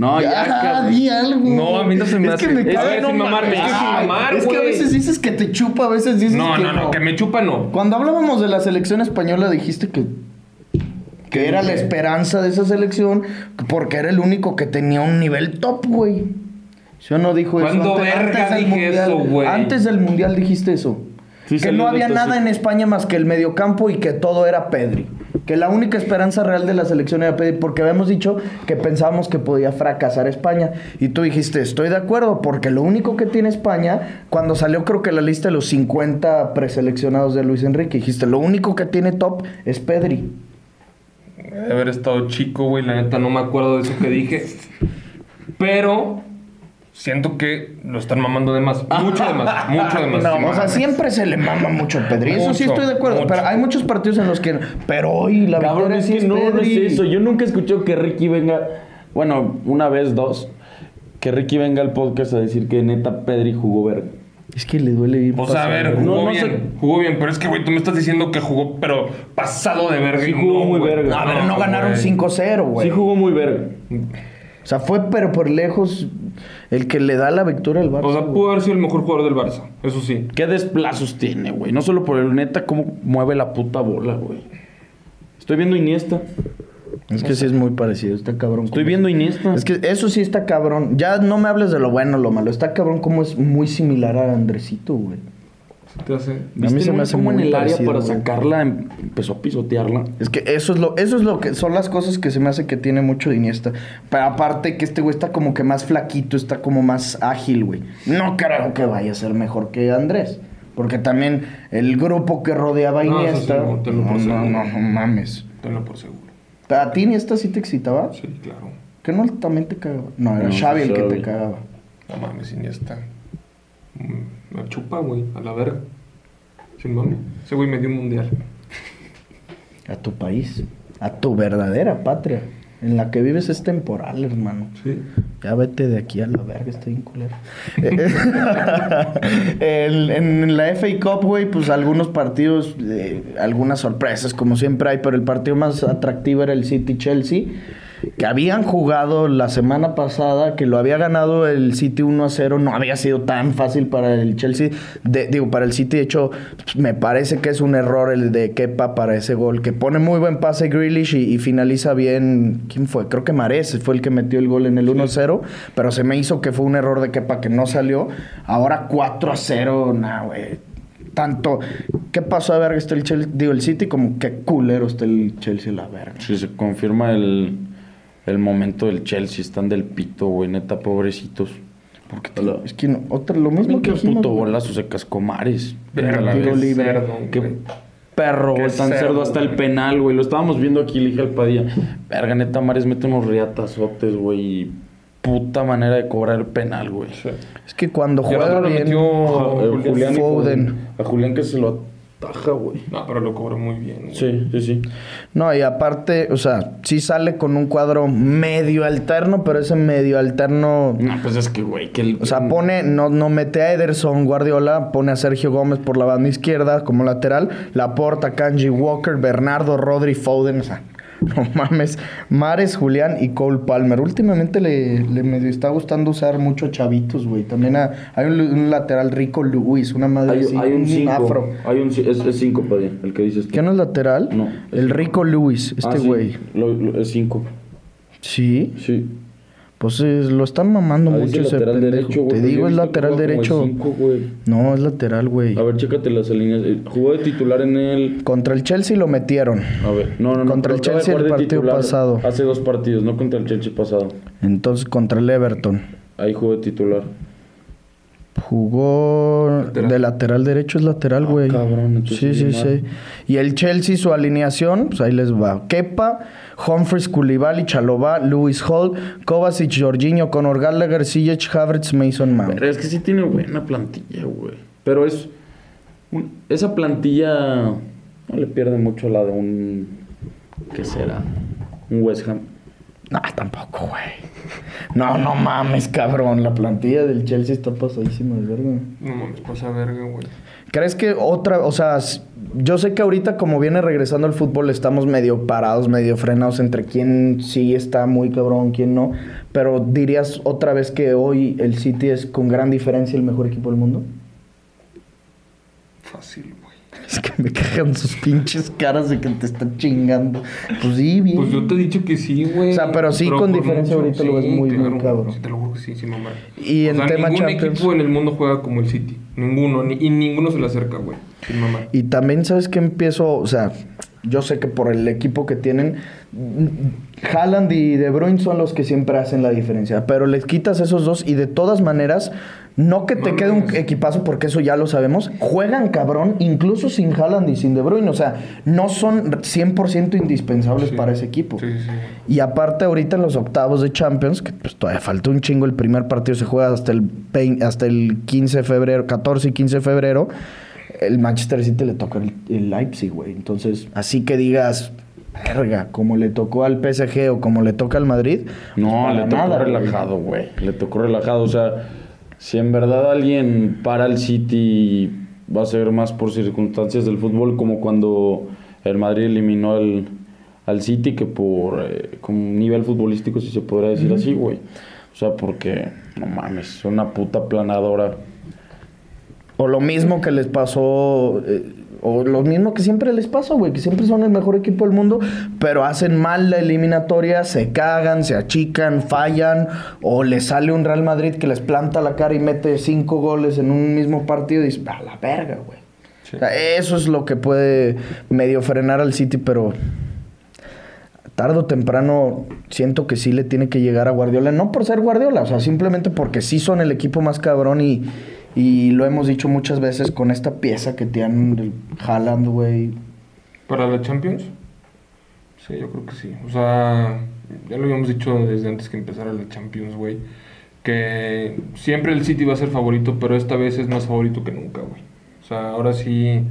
No, ya, Ya, di algo. No, a mí no se me es hace. Que me Es que no sin es que sin Ay, mamar, Es que a veces dices que te chupa, a veces dices No, que no, no, que me chupa no. Cuando hablábamos de la selección española dijiste que que era la esperanza de esa selección porque era el único que tenía un nivel top, güey. Yo no dijo eso. ¿Cuándo verga del dije mundial. eso, güey? Antes del mundial dijiste eso. Sí, que no había nada en España más que el mediocampo y que todo era Pedri. Que la única esperanza real de la selección era Pedri, porque habíamos dicho que pensábamos que podía fracasar España. Y tú dijiste, estoy de acuerdo, porque lo único que tiene España, cuando salió creo que la lista de los 50 preseleccionados de Luis Enrique, dijiste, lo único que tiene top es Pedri. De haber estado chico, güey, la neta no me acuerdo de eso que dije. Pero siento que lo están mamando de más. Mucho de más, *laughs* mucho de más. No, o sea, siempre se le mama mucho a Pedri. Eso sí estoy de acuerdo. mucho. Pero hay muchos partidos en los que. Pero hoy la Cabrón, victoria es que es no, no es eso. Yo nunca he escuchado que Ricky venga, bueno, una vez, dos, que Ricky venga al podcast a decir que neta Pedri jugó verga. Es que le duele bien. O sea, a ver, jugó No, no bien, sé. jugó bien, pero es que, güey, tú me estás diciendo que jugó, pero pasado de verga. Sí jugó no, muy verga. A ver, no ganaron güey. 5-0, güey. Sí jugó muy verga. O sea, fue pero por lejos el que le da la victoria al Barça. O sea, güey. pudo haber sido el mejor jugador del Barça, eso sí. ¿Qué desplazos tiene, güey? No solo por el neta, cómo mueve la puta bola, güey. Estoy viendo Iniesta. Es que sí es muy parecido, está cabrón. Estoy viendo es- Iniesta. Es que eso sí está cabrón. Ya no me hables de lo bueno o lo malo. Está cabrón como es muy similar a Andresito, güey. Te hace- mí se me hace como en muy el área parecido, para güey. sacarla, em- empezó a pisotearla. Es que eso es lo, eso es lo que son las cosas que se me hace que tiene mucho de Iniesta. Pero aparte que este güey está como que más flaquito, está como más ágil, güey. No creo que vaya a ser mejor que Andrés. Porque también el grupo que rodeaba a Iniesta. no, no, por no, no, no mames. Tenlo por seguro. ¿A ti Iniesta sí te excitaba? Sí, claro. ¿Que no también te cagaba? No, era No, Xavi el que te cagaba. No mames, Iniesta. Mm, Me chupa, güey, a la verga. Sin mami. Ese güey me dio un mundial. A tu país. A tu verdadera patria. En la que vives es temporal, hermano. Sí. Ya vete de aquí a la verga, estoy bien culero. *laughs* en, en la FA Cup, güey, pues algunos partidos, eh, algunas sorpresas, como siempre hay, pero el partido más atractivo era el City-Chelsea, que habían jugado la semana pasada, que lo había ganado el City 1 a 0, no había sido tan fácil para el Chelsea, de- digo, para el City, de hecho, pues, me parece que es un error el de Kepa para ese gol, que pone muy buen pase Grealish y, y finaliza bien, ¿quién fue? Creo que Mares fue el que metió el gol en el 1-0, pero se me hizo que fue un error de Kepa que no salió, ahora 4 a 0, nah, güey. Tanto, ¿qué pasó a verga está el Chelsea? Digo, el City, como que culero está el Chelsea, la verga. Si se confirma el, el momento del Chelsea, están del pito, güey, neta, pobrecitos. Porque te Es que no, otra, lo mismo que dijimos, puto güey. golazo se cascó Mares. Qué Qué perro, Qué güey, tan cerdo, cerdo, hasta el penal, güey. Lo estábamos viendo aquí, le dije al Padilla. Verga, neta, Mares mete unos riatazotes, güey. y Puta manera de cobrar el penal, güey. Sí. Es que cuando juega bien... metió Eh, Julián. Julián y Foden. Foden. A Julián que se lo ataja, güey. No, pero lo cobró muy bien. güey. Sí, sí, sí. No, y aparte, o sea, sí sale con un cuadro medio alterno, pero ese medio alterno... No, pues es que, güey, que el... O sea, pone, no, no mete a Ederson, Guardiola, pone a Sergio Gómez por la banda izquierda como lateral, Laporta, Kanji, Walker, Bernardo, Rodri, Foden, o sea, *laughs* no mames, Mares, Julián y Cole Palmer. Últimamente le, le está gustando usar mucho chavitos, güey. También a- hay un, un lateral rico Luis, una madre Hay, así, hay un 5. afro. Hay un, ci- es 5, Padilla, el que dices tú. ¿Qué no es lateral? No, es El cinco. rico Luis, Ah, este sí, güey. lo- lo- es 5. Sí, Sí. Pues eh, lo están mamando Ah, mucho ese lateral pendejo. derecho, güey. Te digo, es lateral derecho. cinco. No, es lateral, güey. A ver, chécate las líneas. Eh, Jugó de titular en el. Contra el Chelsea lo metieron. A ver, no, no, no. Contra el Chelsea el partido pasado. Hace dos partidos, no contra el Chelsea pasado. Entonces contra el Everton. Ahí jugó de titular. Jugó Lateral. de lateral derecho, es lateral, Ah, güey. cabrón, entonces sí, sí, sí. Y el Chelsea, su alineación, pues ahí les va. Kepa, Humphries, Koulibaly, Chalobah, Lewis Hall, Kovacic, Jorginho, Conor Gallagher, Ziyech, Havertz, Mason Mount. Pero es que sí tiene buena plantilla, güey. Pero es. un- esa plantilla no le pierde mucho la de un. ¿Qué será? Un West Ham. No, tampoco, güey. No, no mames, cabrón. La plantilla del Chelsea está pasadísima de verga. No mames, pasa verga, güey. ¿Crees que otra, o sea, yo sé que ahorita como viene regresando el fútbol estamos medio parados, medio frenados entre quién sí está muy cabrón, quién no, pero dirías otra vez que hoy el City es con gran diferencia el mejor equipo del mundo? Fácil. Es que me cagan sus pinches caras de que te están chingando. Pues sí, bien. Pues yo te he dicho que sí, güey. O sea, pero sí, con diferencia ahorita lo ves muy, muy cabrón. Sí, te lo juro que sí, sí, mamá. Y en o sea, tema ningún Champions. equipo en el mundo juega como el City. Ninguno. ni- y ninguno se le acerca, güey. Sin mamá. Y también, ¿sabes qué empiezo? O sea, Yo sé que por el equipo que tienen, Haaland y De Bruyne son los que siempre hacen la diferencia. Pero les quitas esos dos y de todas maneras, no que te No, quede no, un equipazo, porque eso ya lo sabemos. Juegan cabrón, incluso sin Haaland y sin De Bruyne. O sea, no son 100% indispensables Sí. para ese equipo. Sí, sí, sí. Y aparte ahorita en los octavos de Champions, que pues todavía falta un chingo, el primer partido se juega hasta el, hasta el 15 de febrero, 14 y 15 de febrero, el Manchester City le toca el, el Leipzig, güey. Entonces, así que digas, verga, como le tocó al PSG o como le toca al Madrid. No, pues le para tocó nada, relajado, güey. Le tocó relajado. O sea, si en verdad alguien para el City, va a ser más por circunstancias del fútbol, como cuando el Madrid eliminó al, al City, que por eh, nivel futbolístico, si se podría decir así, güey. O sea, porque, no mames, es una puta planadora. O lo mismo que les pasó, eh, o lo mismo que siempre les pasa, güey, que siempre son el mejor equipo del mundo, pero hacen mal la eliminatoria, se cagan, se achican, fallan, o les sale un Real Madrid que les planta la cara y mete cinco goles en un mismo partido y dices, a la verga, güey. Sí. O sea, eso es lo que puede medio frenar al City, pero tarde o temprano siento que sí le tiene que llegar a Guardiola. No por ser Guardiola, o sea, simplemente porque sí son el equipo más cabrón y, y lo hemos dicho muchas veces con esta pieza que tienen el Haaland, güey. ¿Para la Champions? Sí, yo creo que sí. O sea, ya lo habíamos dicho desde antes que empezara la Champions, güey. Que siempre el City va a ser favorito, pero esta vez es más favorito que nunca, güey. O sea, ahora sí.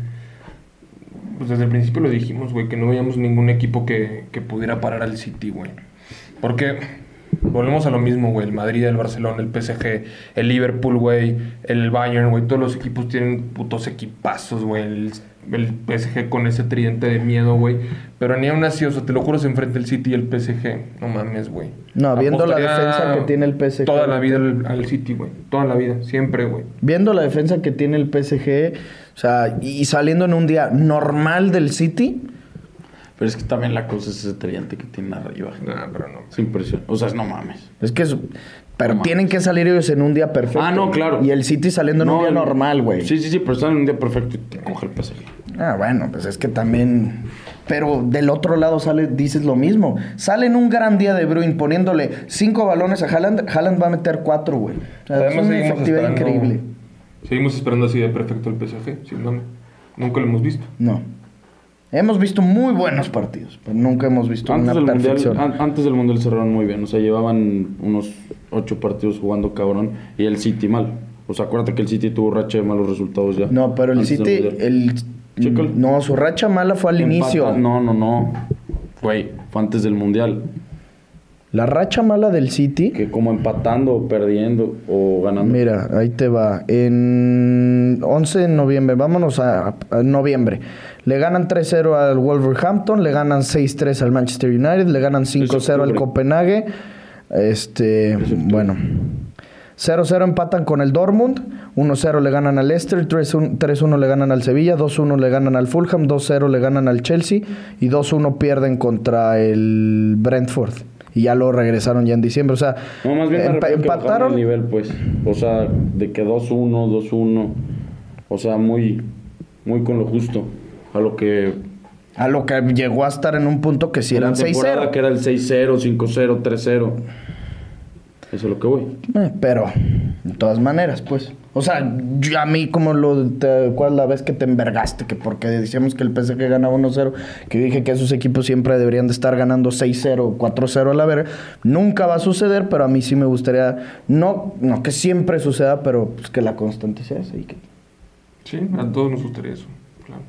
Pues desde el principio lo dijimos, güey, que no veíamos ningún equipo que, que pudiera parar al City, güey. Porque volvemos a lo mismo, güey. El Madrid, el Barcelona, el PSG, el Liverpool, güey, el Bayern, güey. Todos los equipos tienen putos equipazos, güey. El, el PSG con ese tridente de miedo, güey. Pero ni aún así, o sea, te lo juro, se enfrenta el City y el PSG. No mames, güey. No, viendo la defensa que tiene el PSG. Toda la vida al, al City, güey. Toda la vida, siempre, güey. Viendo la defensa que tiene el PSG, o sea, y saliendo en un día normal del City, Pero es que también la cosa es ese tridente que tienen arriba. Nah, pero no. Es impresionante. O sea, es no mames. es que es- pero No tienen que salir ellos en un día perfecto. Ah, no, claro. Y el City saliendo en un No, día el- normal, güey. Sí, sí, sí, pero están en un día perfecto y te coge el PSG. Ah, bueno, pues es que también. Pero del otro lado sale, dices lo mismo. Sale en un gran día de Bruin poniéndole cinco balones a Haaland. Haaland va a meter cuatro, güey. O sea, es una efectividad increíble. Seguimos esperando así de perfecto el PSG. sin mame. Nunca lo hemos visto. No. Hemos visto muy buenos partidos, pero nunca hemos visto Antes una del, mundial, an- antes del Mundial cerraron muy bien. O sea, llevaban unos ocho partidos jugando cabrón y el City mal. O sea, acuérdate que el City tuvo racha de malos resultados ya. No, pero el City, el, Chécalo. no, su racha mala fue al Empata- inicio. No, no, no. Güey, fue antes del Mundial. La racha mala del City. Que como empatando o perdiendo o ganando. Mira, ahí te va. En 11 de noviembre, vámonos a, a noviembre. Le ganan 3-0 al Wolverhampton, le ganan 6-3 al Manchester United, le ganan 5-0 al. Copenhague. Este, bueno. 0-0 empatan con el Dortmund, 1-0 le ganan al Leicester, 3-1 3-1 le ganan al Sevilla, 2-1 le ganan al Fulham, 2-0 le ganan al Chelsea y 2-1 pierden contra el Brentford. Y ya lo regresaron ya en diciembre. O sea, No, más bien bajaron empataron. el nivel, pues. O sea, de que 2-1, 2-1. O sea, muy, muy con lo justo. A lo que... A lo que llegó a estar en un punto que si eran temporada 6-0. que era el 6-0, 5-0, 3-0. Eso es lo que voy. Eh, pero, de todas maneras, pues. O sea, yo- a mí como lo... Te, ¿Cuál es la vez que te envergaste? Que porque decíamos que el PSG ganaba 1-0. Que dije que esos equipos siempre deberían de estar ganando 6-0, 4-0 a la verga. Nunca va a suceder, pero a mí sí me gustaría... No, no que siempre suceda, pero pues, que la constante sea esa. Y que, Sí, a todos nos gustaría eso. Claro.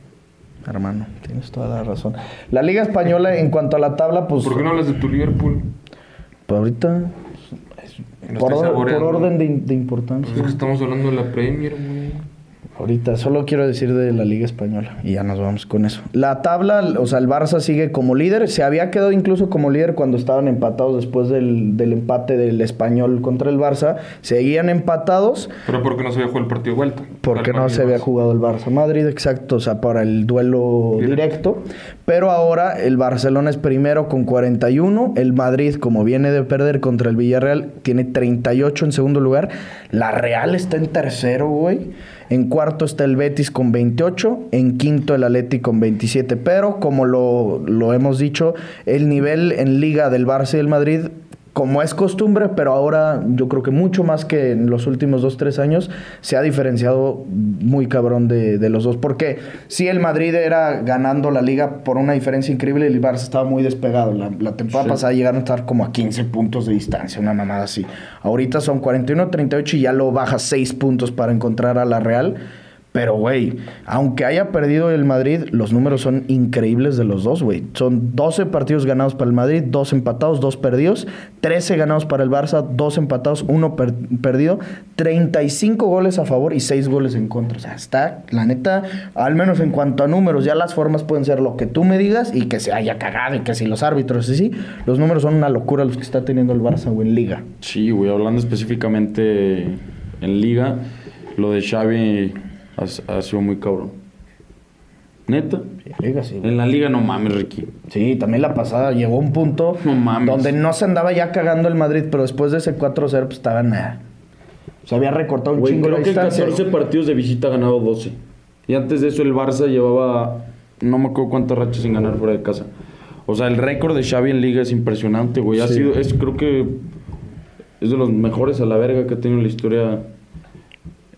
hermano, tienes toda la razón. La Liga Española, en cuanto a la tabla, pues... ¿Por qué no hablas de tu Liverpool? pues, ahorita... Por, or- por orden de, de Pues importancia. es que estamos hablando de la Premier, güey. Ahorita, solo quiero decir de la Liga Española y ya nos vamos con eso. La tabla, o sea, el Barça sigue como líder. Se había quedado incluso como líder cuando estaban empatados después del, del empate del Español contra el Barça. Seguían empatados. Pero porque no se había jugado el partido de vuelta. Porque no se había jugado el Barça-Madrid, exacto, o sea, para el duelo directo. Pero ahora el Barcelona es primero con 41, el Madrid, como viene de perder contra el Villarreal, tiene 38 en segundo lugar. La Real está en tercero, güey. En cuarto está el Betis con 28, en quinto el Atleti con 27. Pero como lo, lo hemos dicho, el nivel en liga del Barça y el Madrid como es costumbre, pero ahora yo creo que mucho más que en los últimos dos, tres años, se ha diferenciado muy cabrón de, de los dos. Porque si el Madrid era ganando la liga por una diferencia increíble, el Barça estaba muy despegado. La, la temporada Sí. pasada llegaron a estar como a 15 puntos de distancia, una mamada así. Ahorita son 41-38 y ya lo baja 6 puntos para encontrar a la Real. Pero, güey, aunque haya perdido el Madrid, los números son increíbles de los dos, güey. Son 12 partidos ganados para el Madrid, 2 empatados, 2 perdidos, 13 ganados para el Barça, 2 empatados, 1 perdido, 35 goles a favor y 6 goles en contra. O sea, está, la neta, al menos en cuanto a números, ya las formas pueden ser lo que tú me digas y que se haya cagado y que si los árbitros y sí, los números son una locura los que está teniendo el Barça, güey, en liga. Sí, güey, hablando específicamente en liga, lo de Xavi ha, ha sido muy cabrón. Neta. Liga, sí. En la liga no mames, Ricky. Sí, también la pasada llegó un punto No mames. donde no se andaba ya cagando el Madrid, pero después de ese 4-0 pues estaba nada. Se había recortado un Güey, chingo creo la que en distancia. 14 partidos de visita ha ganado 12. Y antes de eso el Barça llevaba, no me acuerdo cuántas rachas sin ganar fuera de casa. O sea, el récord de Xavi en liga es impresionante, güey. Ha Sí. sido, es, creo que es de los mejores a la verga que ha tenido la historia en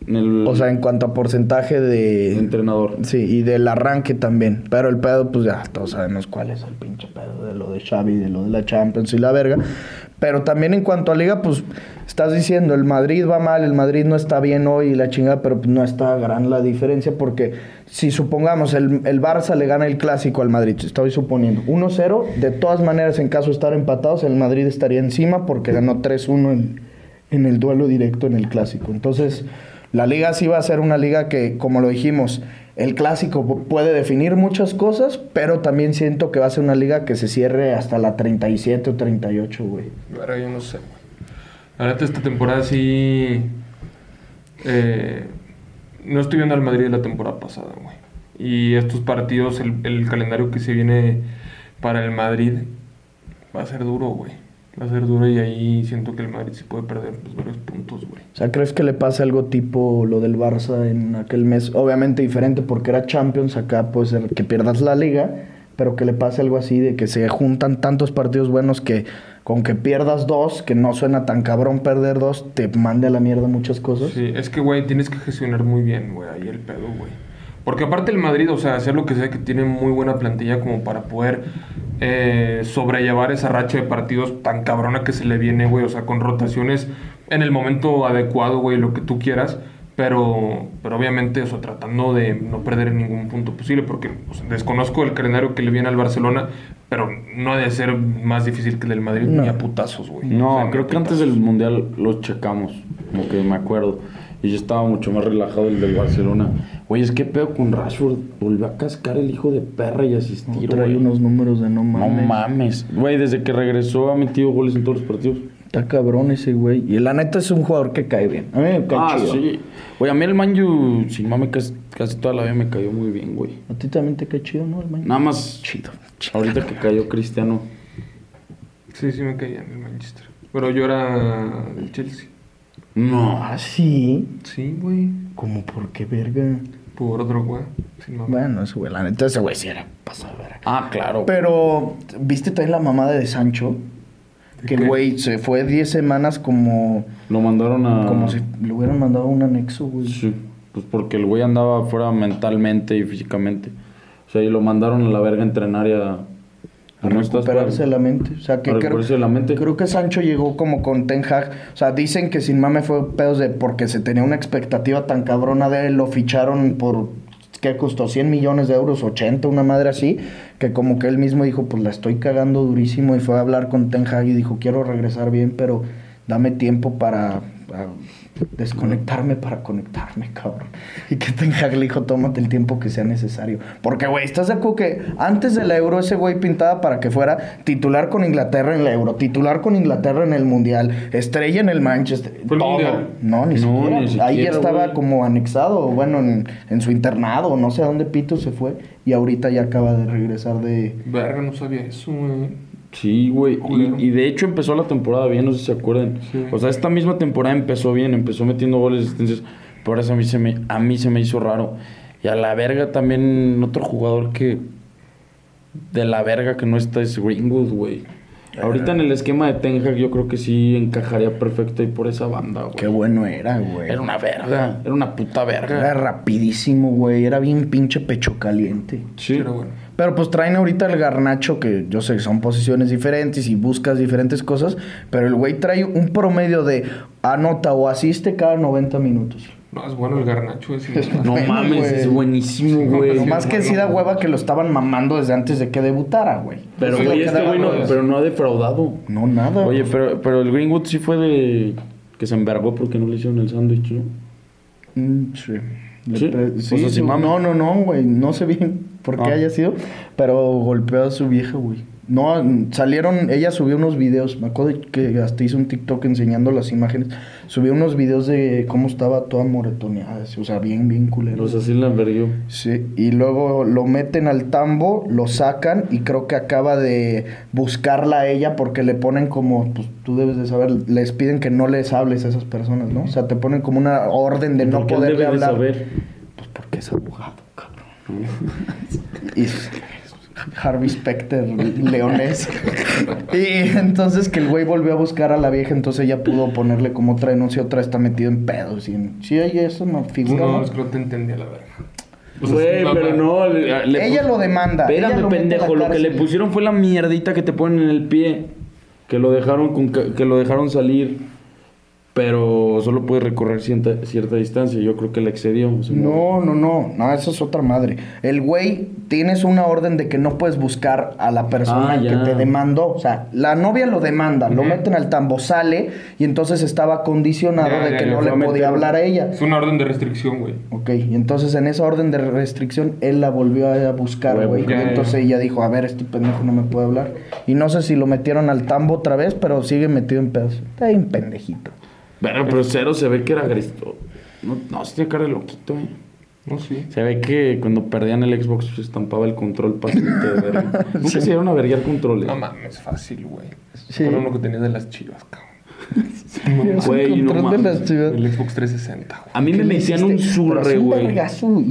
el O sea, en cuanto a porcentaje de... entrenador. Sí, y del arranque también. Pero el pedo, pues ya todos sabemos cuál es el pinche pedo de lo de Xavi, de lo de la Champions y la verga. Pero también en cuanto a liga, pues estás diciendo, el Madrid va mal, el Madrid no está bien hoy y la chingada, pero pues, no está gran la diferencia porque si supongamos el, el Barça le gana el clásico al Madrid, estoy suponiendo 1-0, de todas maneras en caso de estar empatados, el Madrid estaría encima porque ganó 3-1 en, en el duelo directo en el clásico. Entonces, la liga sí va a ser una liga que, como lo dijimos, el clásico pu- puede definir muchas cosas, pero también siento que va a ser una liga que se cierre hasta la 37 o 38, güey. Pero yo no sé, güey. La esta temporada sí. eh, no estoy viendo al Madrid la temporada pasada, güey. Y estos partidos, el, el calendario que se viene para el Madrid va a ser duro, güey. Va a ser y ahí siento que el Madrid sí puede perder pues, varios puntos, güey. O sea, ¿crees que le pase algo tipo lo del Barça en aquel mes? Obviamente diferente porque era Champions, acá puede ser que pierdas la liga, pero que le pase algo así de que se juntan tantos partidos buenos que con que pierdas dos, que no suena tan cabrón perder dos, te mande a la mierda muchas cosas. Sí, es que, güey, tienes que gestionar muy bien, güey, ahí el pedo, güey. Porque aparte el Madrid, o sea, hacer lo que sea, que tiene muy buena plantilla como para poder eh, sobrellevar esa racha de partidos tan cabrona que se le viene, güey. O sea, con rotaciones en el momento adecuado, güey, lo que tú quieras. Pero, pero obviamente, o sea, tratando de no perder en ningún punto posible, porque o sea, desconozco el calendario que le viene al Barcelona, pero no ha de ser más difícil que el del Madrid No. ni a putazos, güey. No, O sea, ni creo que antes del Mundial los checamos, como que me acuerdo. Y yo estaba mucho más relajado el del Barcelona. Oye, es que pedo con Rashford. Volvió a cascar el hijo de perra y asistir, Trae güey. unos números de no No mames. mames. Güey, desde que regresó ha metido goles en todos los partidos. Está cabrón ese güey. Y la neta es un jugador que cae bien. A mí me cae Ah, chido. sí. Güey, a mí el Manju, sin mame, casi, casi toda la vida me cayó muy bien, güey. A ti también te cae chido, ¿no, hermano? Nada más, Chido. ahorita que cayó Cristiano. Sí, sí me caía en el Manchester. Pero yo era del Chelsea. No. Ah, sí. Sí, güey. ¿Cómo por qué verga? Por otro, güey. Sin mamá. Bueno, ese güey, la neta, ese güey sí era pasado verga. Ah, claro. Pero, ¿viste también la mamada de Sancho? Que el güey se fue 10 semanas como, Lo mandaron a... como si le hubieran mandado un anexo, güey. Sí, pues porque el güey andaba fuera mentalmente y físicamente. O sea, y lo mandaron a la verga a entrenar y a... A no estás recuperarse para- la mente. O sea, que a creo, recuperarse la mente. creo que Sancho llegó como con Ten Hag. O sea, dicen que sin mame fue pedos de porque se tenía una expectativa tan cabrona de él. Lo ficharon por, ¿qué costó? 100 millones de euros, 80, una madre así. Que como que él mismo dijo, pues la estoy cagando durísimo. Y fue a hablar con Ten Hag y dijo, quiero regresar bien, pero dame tiempo para... a- desconectarme para conectarme, cabrón. Y que Ten Hag le dijo, tómate el tiempo que sea necesario. Porque, güey, ¿estás de acuerdo que antes del Euro ese güey pintaba para que fuera titular con Inglaterra en el Euro, titular con Inglaterra en el Mundial, estrella en el Manchester? Fue el todo. Mundial. No, ni No, siquiera. ni Ahí ya estaba como anexado, bueno, en, en su internado, no sé a dónde Pito se fue. Y ahorita ya acaba de regresar de... Verga, no sabía eso, güey. Sí, güey. Y, y de hecho empezó la temporada bien, no sé si se acuerdan. Sí. O sea, esta misma temporada empezó bien, empezó metiendo goles, asistencias. Por eso a mí se me, a mí se me hizo raro. Y a la verga también otro jugador que... De la verga que no está es Greenwood, güey. Ahorita en el esquema de Ten Hag yo creo que sí encajaría perfecto ahí por esa banda, güey. Qué bueno era, güey. Era una verga, era una puta Era verga. rapidísimo, güey. Era bien pinche pecho caliente. Sí. Pero bueno. Pero pues traen ahorita el garnacho, que yo sé que son posiciones diferentes y buscas diferentes cosas, pero el güey trae un promedio de anota o asiste cada 90 minutos. No, es bueno el garnacho ese. *laughs* No mames, güey. es buenísimo, No, güey. Lo Sí, más que sí da hueva que lo estaban mamando desde antes de que debutara, güey. Pero, este güey no, pero no ha defraudado. No, nada. Oye, pero, pero el Greenwood sí fue de... Que se envergó porque no le hicieron el sándwich, ¿no? Mm, sí. Le ¿Sí? pre- O sea, sí no, no, no, güey. No sé bien por qué Ah. haya sido, pero golpeó a su vieja, güey. No, salieron, ella subió unos videos, me acuerdo que hasta hizo un TikTok enseñando las imágenes. Subió unos videos de cómo estaba toda moretoneada, así, o sea, bien, bien culero. O sea, sí la envergó. Sí, y luego lo meten al tambo, lo sacan y creo que acaba de buscarla a ella porque le ponen como, pues tú debes de saber, les piden que no les hables a esas personas, ¿no? O sea, te ponen como una orden de no ¿Por qué poderle debe de hablar. saber? Pues porque es abogado, cabrón. Y Harvey Specter, leonés. y entonces que el güey volvió a buscar a la vieja, entonces ella pudo ponerle como otra denuncia, otra está metido en pedos. Y en- sí, hay eso, no figura. No, ¿no? es que no te entendí a la. O sea, Güey, pero no. le- le Ella pus- lo demanda, ella Espérame, pendejo. Lo que le pusieron fue la mierdita que te ponen en el pie. Que lo dejaron, con, ca- que lo dejaron salir. Pero solo puede recorrer cierta, cierta distancia. Yo creo que le excedió. No, no, no, no, eso es otra madre. El güey, tienes una orden de que no puedes buscar a la persona Ah, que te demandó. O sea, la novia lo demanda, lo meten al tambo, sale y entonces estaba condicionado Ya, de ya, que ya, no le podía hablar a ella. Es una orden de restricción, güey. Ok, y entonces en esa orden de restricción él la volvió a buscar, güey. Y entonces ya. ella dijo, a ver, este pendejo no me puede hablar. Y no sé si lo metieron al tambo otra vez, pero sigue metido en pedos. Está bien pendejito. Pero, pero cero se ve que era Cristo. No, no, sí tiene cara de loquito, eh. No, sí. Se ve que cuando perdían el Xbox se estampaba el control para de verga. *laughs* Nunca se dieron a verguiar controles. No mames, fácil, güey. Sí. Sí. uno que tenía de las chivas, cabrón. *laughs* Güey, el no de mames. las chivas. El Xbox 360, güey. A mí me ¿Qué le metían un surre, güey. y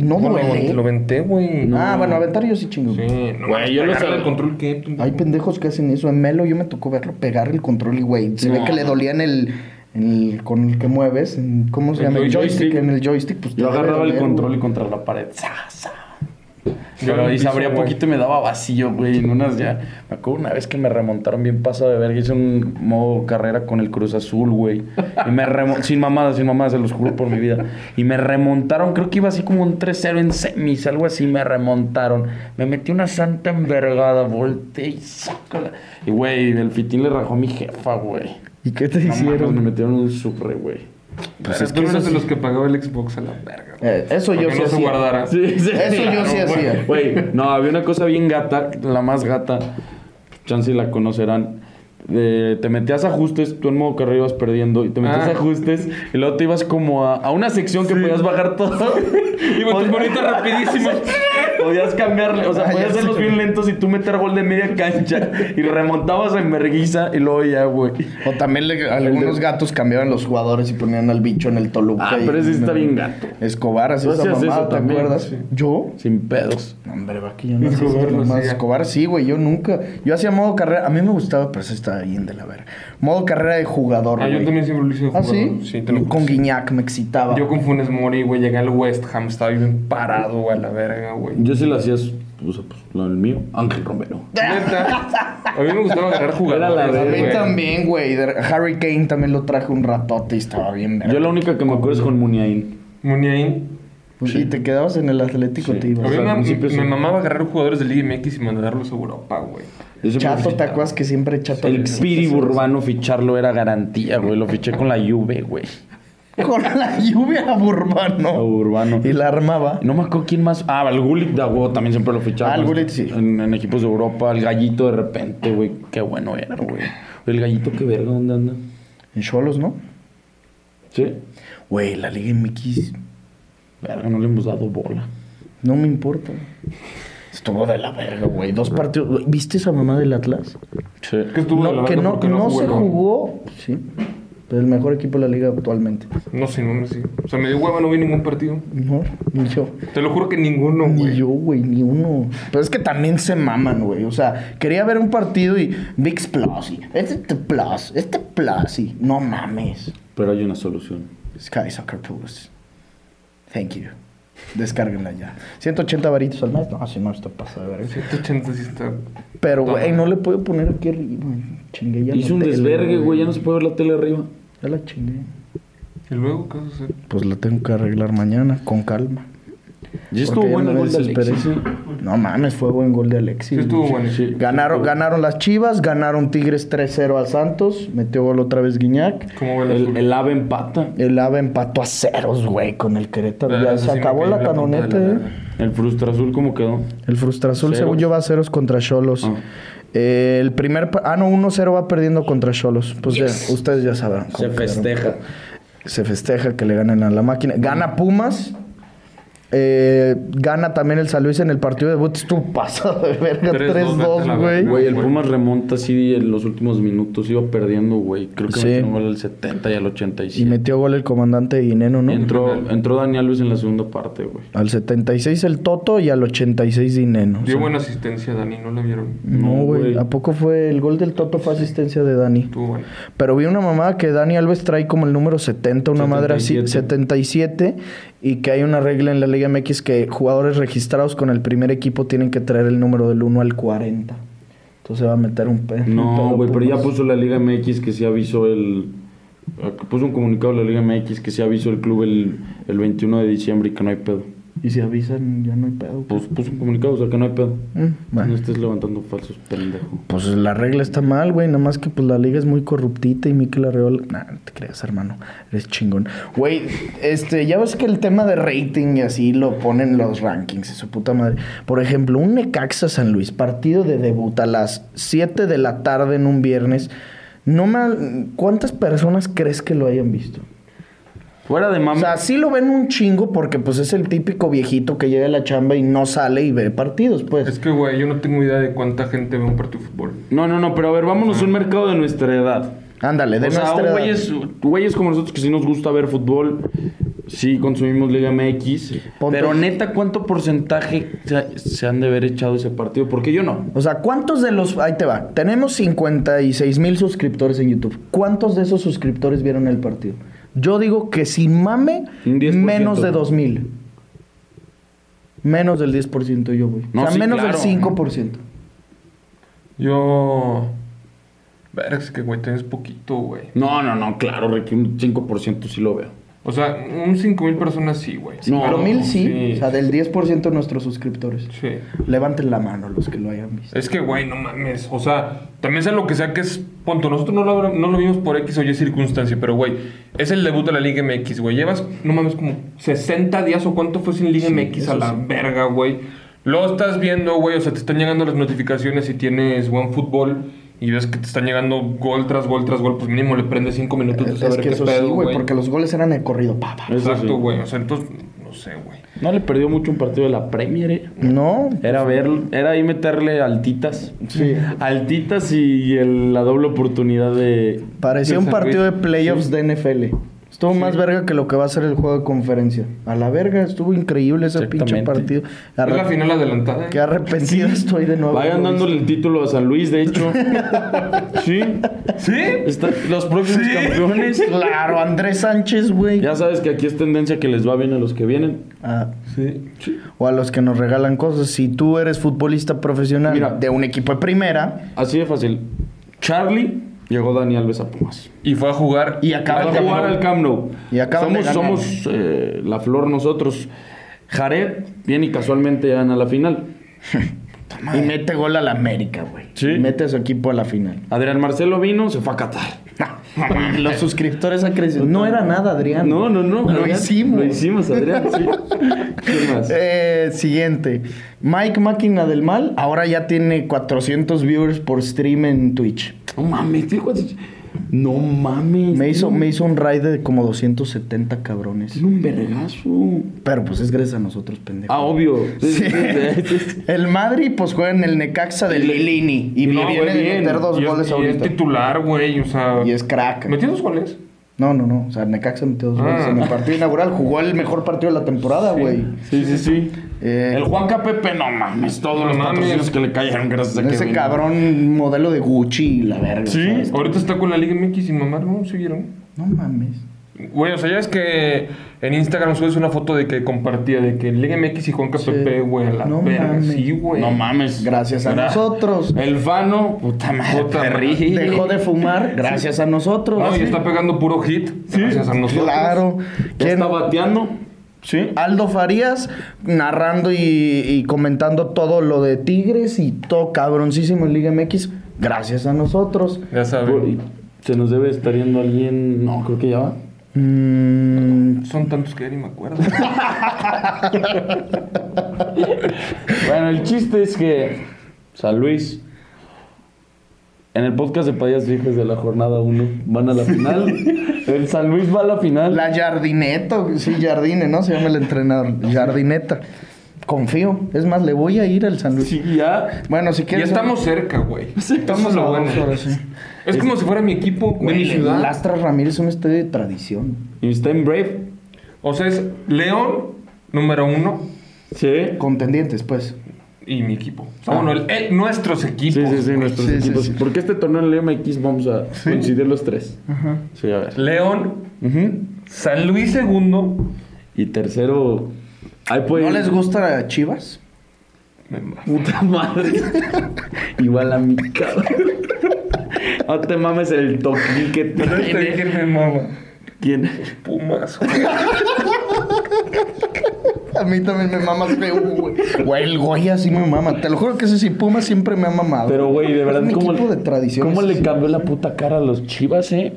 no No, lo, duele. lo venté, güey. No. Ah, bueno, aventar yo sí chingo. Sí, no Güey, yo lo sabía. el control que... Hay pendejos que hacen eso. En Melo yo me tocó verlo pegar el control y, güey, se ve No. que le dolía en el, en el- con el que mueves. en- ¿Cómo se El llama? El joystick. joystick. En el joystick, pues te Yo agarraba el control y contra la pared. ¡za, za! Yo Pero en el y se abría piso, güey. poquito y me daba vacío, güey. En unas ya. Me acuerdo una vez que me remontaron bien pasado de verga. Hice un modo carrera con el Cruz Azul, güey. Y me remontaron. sin mamadas, sin mamadas, se los juro por mi vida. Y me remontaron. Creo que iba así como un 3-0 en semis, algo así. Me remontaron. Me metí una santa envergada. Volteé y sácala. Y, güey, el fitín le rajó a mi jefa, güey. ¿Y qué te No mames, hicieron? me metieron un surre, güey. Pues es es que tú eres de sí- los que pagaba el Xbox a la verga. güey. Eh, eso yo sí no se guardara. Sí, sí. Eso yo sí hacía. Güey, no, había una cosa bien gata, la más gata, chance la conocerán. Eh, te metías ajustes, tú en modo carrera ibas perdiendo y te metías Ah. ajustes y luego te ibas como a, a una sección que podías bajar todo. *laughs* Y tus bonitas rapidísimas. *laughs* Podías cambiarle, o sea, Ah, podías hacerlos bien lentos y tú meter gol de media cancha y remontabas en verguiza y luego ya, güey. O también le- algunos gatos cambiaban los jugadores y ponían al bicho en el Toluca. Ah, y- pero ese está bien gato. Escobar, así Tú esa mamada, ¿te también, acuerdas? sí. ¿Yo? Sin pedos. No, hombre, va que yo no Escobar sí, güey, yo nunca. Yo hacía modo carrera, a mí me gustaba, pero eso estaba bien de la verga. Modo carrera de jugador, Ah, yo güey. también siempre lo hice de ¿Ah, jugador. sí? Sí, te lo juro. Con Guiñac me excitaba. Yo con Funes Mori, güey, llegué al West Ham, estaba bien parado, güey, a la verga, güey. Yo sí lo hacías, o sea, pues, lo del mío, Ángel Romero. Neta, a mí me gustaba agarrar jugadores, Era la A mí güey. también, güey. De- Harry Kane también lo traje un ratote y estaba bien verga. Yo la única que me acuerdo es con Muniain. Muniain. Pues, Y te quedabas en el Atlético, Sí. te A ibas. mí al me, principio sí. me mamaba agarrar jugadores del Liga MX y mandarlos a Europa, güey. Chato, ¿te acuerdas que siempre Chato... El Piri Urbano ficharlo era garantía, güey. Lo fiché con la Juve, güey. Con la lluvia a Urbano. A Urbano. Y la armaba. No me acuerdo quién más. Ah, el Gullit de huevo también siempre lo fichaba. Ah, el Gullit sí. En, en equipos de Europa. El gallito de repente, güey. Qué bueno era, güey. El gallito, qué verga, ¿dónde anda? En Cholos, ¿no? Sí. Güey, la Liga MX Verga, no le hemos dado bola. no me importa. Estuvo de la verga, güey. Dos partidos. ¿Viste esa mamá del Atlas? Sí. Que estuvo de la No, que no, no jugó se jugó. Sí. Pero el mejor equipo de la liga actualmente. No sé, no, no sé. O sea, me dio hueva, no vi ningún partido. No, ni yo. Te lo juro que ninguno, Ni güey. yo, güey, ni uno. Pero es que también se maman, güey. O sea, quería ver un partido y VIX Plus. Y este te Plus, este Plus. Y no mames. Pero hay una solución. Sky Soccer Plus. Thank you. Descárguenla ya. 180 varitos al mes. No, si no, esto pasa de verga. 180 sí está. Pero, güey, no le puedo poner aquí arriba. Chingue ya. Hizo la un tele, desvergue, güey. Ya no se puede ver la tele arriba. Ya la chingué. ¿Y luego qué vas a hacer? Pues la tengo que arreglar mañana, con calma. Ya estuvo bueno el gol de. Alexis. No mames, fue buen gol de Alexis. Sí, estuvo bueno. Sí. Ganaron, ganaron las Chivas, ganaron Tigres 3-0 a Santos, metió gol otra vez Guiñac. ¿Cómo El, azul? el ave empata. El AVE empató a ceros, güey, con el Querétaro. Ya se acabó la canoneta, la eh. El frustra azul, ¿cómo quedó? El Frustrazul, Ceros. según yo, va a ceros contra Cholos. Ah. Eh, el primer... Ah, no, 1-0 va perdiendo contra Cholos. Pues ya, ustedes ya sabrán. Se quedaron. festeja. Se festeja que le ganen a la máquina. Gana Pumas. Eh, gana también el San Luis en el partido de debut. Estuvo pasado de verga. 3-2, vete a 3-2, la güey. Güey, el. Pumas remonta así en los últimos minutos. Iba perdiendo, güey. Creo que Sí. metió un gol al 70 y al Y 87. metió gol el comandante Guineno, ¿no? Entró, entró Daniel Luis en la segunda parte, güey. Al 76 el Toto y al 86 Dineno. O Dio sea, buena asistencia, Dani, ¿no la vieron? No, güey. ¿A poco fue el gol del Toto fue asistencia de Dani? Estuvo bueno. Pero vi una mamada que Dani Alves trae como el número 70, una madre así, 77, y que hay una regla en la Liga MX que jugadores registrados con el primer equipo tienen que traer el número del 1 al 40. Entonces va a meter un pe- un No, pedo güey, pero ya puso la Liga MX que sí avisó el. Puso un comunicado la Liga MX que sí avisó el club el, el 21 de diciembre y que no hay pedo. Y si avisan, ya no hay pedo. Pues puso un comunicado, o sea que no hay pedo. Mm, bueno. No estés levantando falsos, pendejo. Pues la regla está mal, güey. Nada más que pues la liga es muy corruptita y Mikel Arreola... Nah, no te creas, hermano. Eres chingón. Güey, este... Ya ves que el tema de rating y así lo ponen los rankings su puta madre. Por ejemplo, un Necaxa San Luis. Partido de debut a las 7 de la tarde en un viernes. No mal... ¿Cuántas personas crees que lo hayan visto? Fuera de O mame. sea, sí lo ven un chingo porque pues es el típico viejito que llega a la chamba y no sale y ve partidos, pues. Es que, güey, yo no tengo idea de cuánta gente ve un partido de fútbol. No, no, no, pero a ver, vámonos a un mercado de nuestra edad. Ándale, de o sea, nuestra edad. güeyes, güeyes como nosotros que sí nos gusta ver fútbol, sí consumimos Liga MX. Ponte- Pero neta, ¿cuánto porcentaje se, se han de haber echado ese partido? Porque yo no. O sea, ¿cuántos de los... Ahí te va. Tenemos 56 mil suscriptores en YouTube. ¿Cuántos de esos suscriptores vieron el partido? Yo digo que sin mame, Un 10%. menos de 2 mil. Menos del 10% yo, güey. No, o sea, sí, menos claro. del 5%. Yo. Verga, es que, güey, tienes poquito, güey. No, no, no, claro, Ricky, un 5% sí lo veo. O sea, un 5 mil personas sí, güey. No, Pero mil sí. sí. O sea, del 10% de nuestros suscriptores. Sí. Levanten la mano los que lo hayan visto. Es que, güey, no mames. O sea, también sea lo que sea que es. Punto. Nosotros no lo, no lo vimos por X o Y circunstancia, pero, güey, es el debut de la Liga MX, güey. Llevas, no mames, como 60 días o cuánto fue sin Liga MX a la sí. verga, güey. Lo estás viendo, güey. O sea, te están llegando las notificaciones y tienes buen fútbol y ves que te están llegando gol tras gol tras gol. Pues mínimo le prendes 5 minutos de Es saber que qué eso pedo, güey. porque los goles eran de corrido. Pa, Exacto, sí. güey. O sea, entonces, no sé, güey. No le perdió mucho un partido de la Premier. eh. No. Era ver, era ahí meterle altitas. Sí. Altitas y el- la doble oportunidad de. Parecía un partido de playoffs de NFL. Estuvo más verga que lo que va a ser el juego de conferencia. A la verga, estuvo increíble ese pinche partido. Es la final adelantada. ¿eh? Qué arrepentido estoy de nuevo. Vayan dándole el título a San Luis, de hecho. *laughs* sí. ¿Sí? Están los próximos campeones. *laughs* Claro, Andrés Sánchez, güey. Ya sabes que aquí es tendencia que les va bien a los que vienen. Ah, Sí. o a los que nos regalan cosas. Si tú eres futbolista profesional Mira. de un equipo de primera Así de fácil. Charlie llegó Dani Alves a Pumas. Y fue a jugar. Y acaban Va de a jugar al Camp Nou. Y acaban de somos ganar. somos eh, la flor nosotros. Jared viene y casualmente gana la final. *laughs* y mete gol a la América, güey. Sí. Y mete a su equipo a la final. Adrián Marcelo vino, se fue a Qatar. Los suscriptores han crecido. No era nada, Adrián. No, no, no. Lo Adrián, hicimos. Lo hicimos, Adrián, sí. ¿Qué más? Eh, siguiente. Mike Máquina del Mal ahora ya tiene 400 viewers por stream en Twitch. No mames, tío, ¿cuántos- No mames. Me hizo, me hizo un raid de como 270 cabrones. Tiene un vergazo. Pero pues es gracias a nosotros, pendejo. Ah, obvio. Sí. El Madrid pues juega en el Necaxa del Lilini y No, viene de meter dos Y es- goles y ahorita. es titular, güey, o sea... Y es crack. ¿Metió dos goles? No, no, no. O sea, Necaxa metió dos goles Ah. en el partido inaugural. Jugó el mejor partido de la temporada, güey. Sí, sí, sí. Eh, el Juan Pepe, no mames. Todos los patrocinios que le cayeron gracias a que Ese vino. cabrón modelo de Gucci y la verga. Sí. ¿sabes? Ahorita está con la Liga MX sin mamar, ¿no? ¿Siguieron? No mames. Güey, o sea, ya es que en Instagram subes una foto de que compartía de que Liga MX y Juan KPP, güey, a la No verga. mames. Sí, güey. No mames. Gracias a nosotros. El Fano, puta madre. Puta madre. Dejó de fumar gracias a nosotros. No, y está pegando puro hit. Gracias a nosotros. Claro. ¿Quién? está bateando. Sí. Aldo Farías narrando y, y comentando todo lo de Tigres y todo cabroncísimo en Liga MX. Gracias a nosotros. Ya saben. Se nos debe estar yendo alguien. No, creo que ya va. Mm, Son tantos que ya ni me acuerdo. *laughs* Bueno, el chiste es que San Luis, en el podcast de Payas Hijos de la jornada 1, van a la final. el San Luis va a la final. la Jardineta, sí, Jardine, ¿no? Se llama el entrenador. Jardineta. Confío. Es más, le voy a ir al San Luis. Sí, ya. Bueno, si Ya quieres. estamos cerca, güey. Estamos lo bueno. sí. Es como si fuera mi equipo de mi Güey, ciudad. Lastra Ramírez es un estadio de tradición. Y está en Brave. O sea, es León, número uno, Sí. Contendientes, pues. Y mi equipo. O sea, bueno, el- el- nuestros equipos. Sí, sí, sí, nuestros Sí, sí, equipos. sí. Porque este torneo en el MX vamos a coincidir los tres. Sí, a ver. León. San Luis segundo. Y tercero. Ahí puede ¿No les gusta Chivas? Me ma- Puta madre. *laughs* Igual a mi cabrón. No te mames el toquín que Este tiene. quién me mama. ¿Quién? Pumas. *laughs* A mí también me mama feo, güey. Güey, el Goya sí me mama. Te lo juro que ese sí, Puma siempre me ha mamado. Pero, güey, de verdad, es un ¿cómo, equipo de tradición. ¿cómo le cambió la puta cara a los Chivas, eh?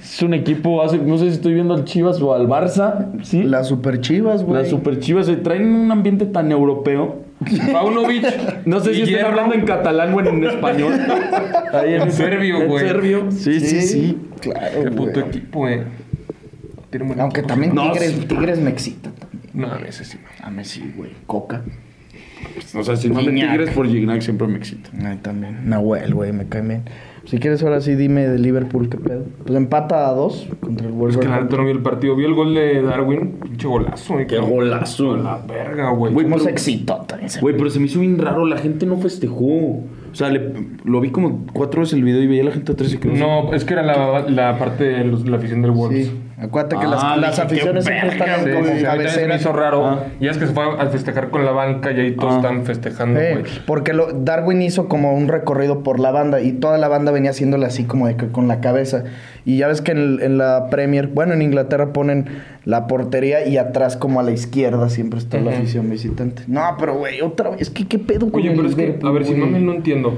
Es un equipo, hace, no sé si estoy viendo al Chivas o al Barça, ¿sí? Las super Chivas, güey. Las super Chivas, eh, traen un ambiente tan europeo. *laughs* Paunovic. No sé si están hablando en catalán o en español. *laughs* Ahí En serbio, en güey. serbio. Sí, sí, sí. Claro, Qué puto equipo, eh. Aunque equipo. también No, Tigres, sí. Tigres me excita No, ese sí. A sí, güey. Coca. O sea, si no Gignac. Tigres por Gignac siempre me excita. Ay, también. Nahuel, güey, me cae bien. Si quieres, ahora sí dime de Liverpool, ¿qué pedo? Pues empata a dos contra el Es que la Wolverhampton. neta no vi el partido. Vi el gol de Darwin. Pinche golazo, eh. Qué golazo. A La verga, güey. Güey, ¿Cómo pero- se excitó también? Güey, pero se me hizo bien raro, la gente no festejó. O sea, le- lo vi como cuatro veces el video y veía a la gente atrás y que No, es que era la, la parte de los- la afición del Wolves. Sí. Acuérdate que Ah, las, las dije, qué aficiones siempre están Sí, como sí, cabecera. hizo raro. Ah. Y es que se fue a festejar con la banca y ahí todos Ah. están festejando, Eh, güey. porque lo, Darwin hizo como un recorrido por la banda y toda la banda venía haciéndole así como de que con la cabeza. Y ya ves que en, la Premier, bueno, en Inglaterra ponen la portería y atrás como a la izquierda siempre está la afición visitante. No, pero güey, otra vez, es que qué pedo con Oye, el pero es que, a ver, si mames, no entiendo.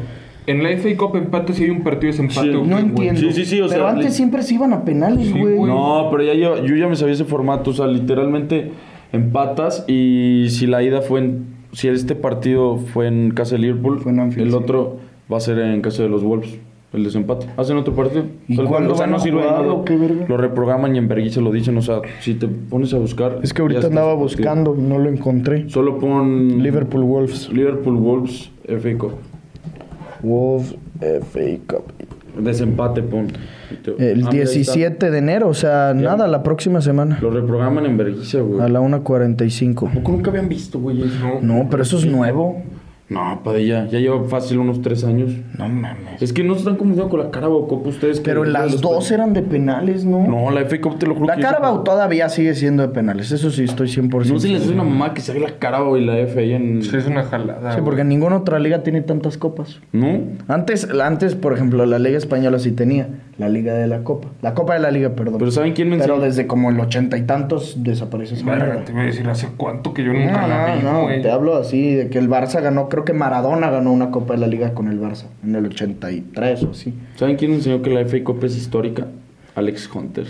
En la FA Cup empate si hay un partido de Sí, qué, No entiendo. Sí, sí, sí, o pero sea, antes le- siempre se iban a penales, güey. No, pero ya yo, yo ya me sabía ese formato. O sea, literalmente empatas y si la ida fue en. Si este partido fue en casa de Liverpool, Fue en Anfield, el sí. otro va a ser en casa de los Wolves. El desempate. Hacen otro partido. ¿Y O sea, cuándo o sea, no sirve de jugar nada. o qué verga? Lo reprograman y en Bergui se lo dicen. O sea, si te pones a buscar. Es que ahorita andaba buscando y no lo encontré. Solo pon. Liverpool Wolves. Liverpool Wolves FA Cup. Wolves FA Cup. Desempate pon. El Ah, mira, ahí está. 17 de enero, o sea, nada, la próxima semana. Lo reprograman en Berguisa, güey. A la 1.45. ¿A poco nunca habían visto, güey? No, pero eso es nuevo. No, Padilla, ya lleva fácil unos tres años. No mames. Es que no se están confundiendo con la Carabao Cup ustedes. que- Pero las dos eran de penales, ¿no? No, la FA Cup te lo juro La que- Carabao todavía sigue siendo de penales, eso sí, estoy 100%. No se les hace una mamá que se haga la Carabao y la FA en... Sí, es una jalada. Sí, porque ninguna otra liga tiene tantas copas. ¿No? Antes, antes, por ejemplo, la Liga Española sí tenía la Liga de la Copa. La Copa de la Liga, perdón. Pero ¿saben quién me Pero enseñó? desde como el ochenta y tantos desapareció esa te voy a decir hace cuánto que yo No, nunca la vi, no, no, te hablo así de que el Barça ganó creo creo que Maradona ganó una Copa de la Liga con el Barça en el 83 o así. ¿Saben quién enseñó que la FA Cup es histórica? Alex Hunter.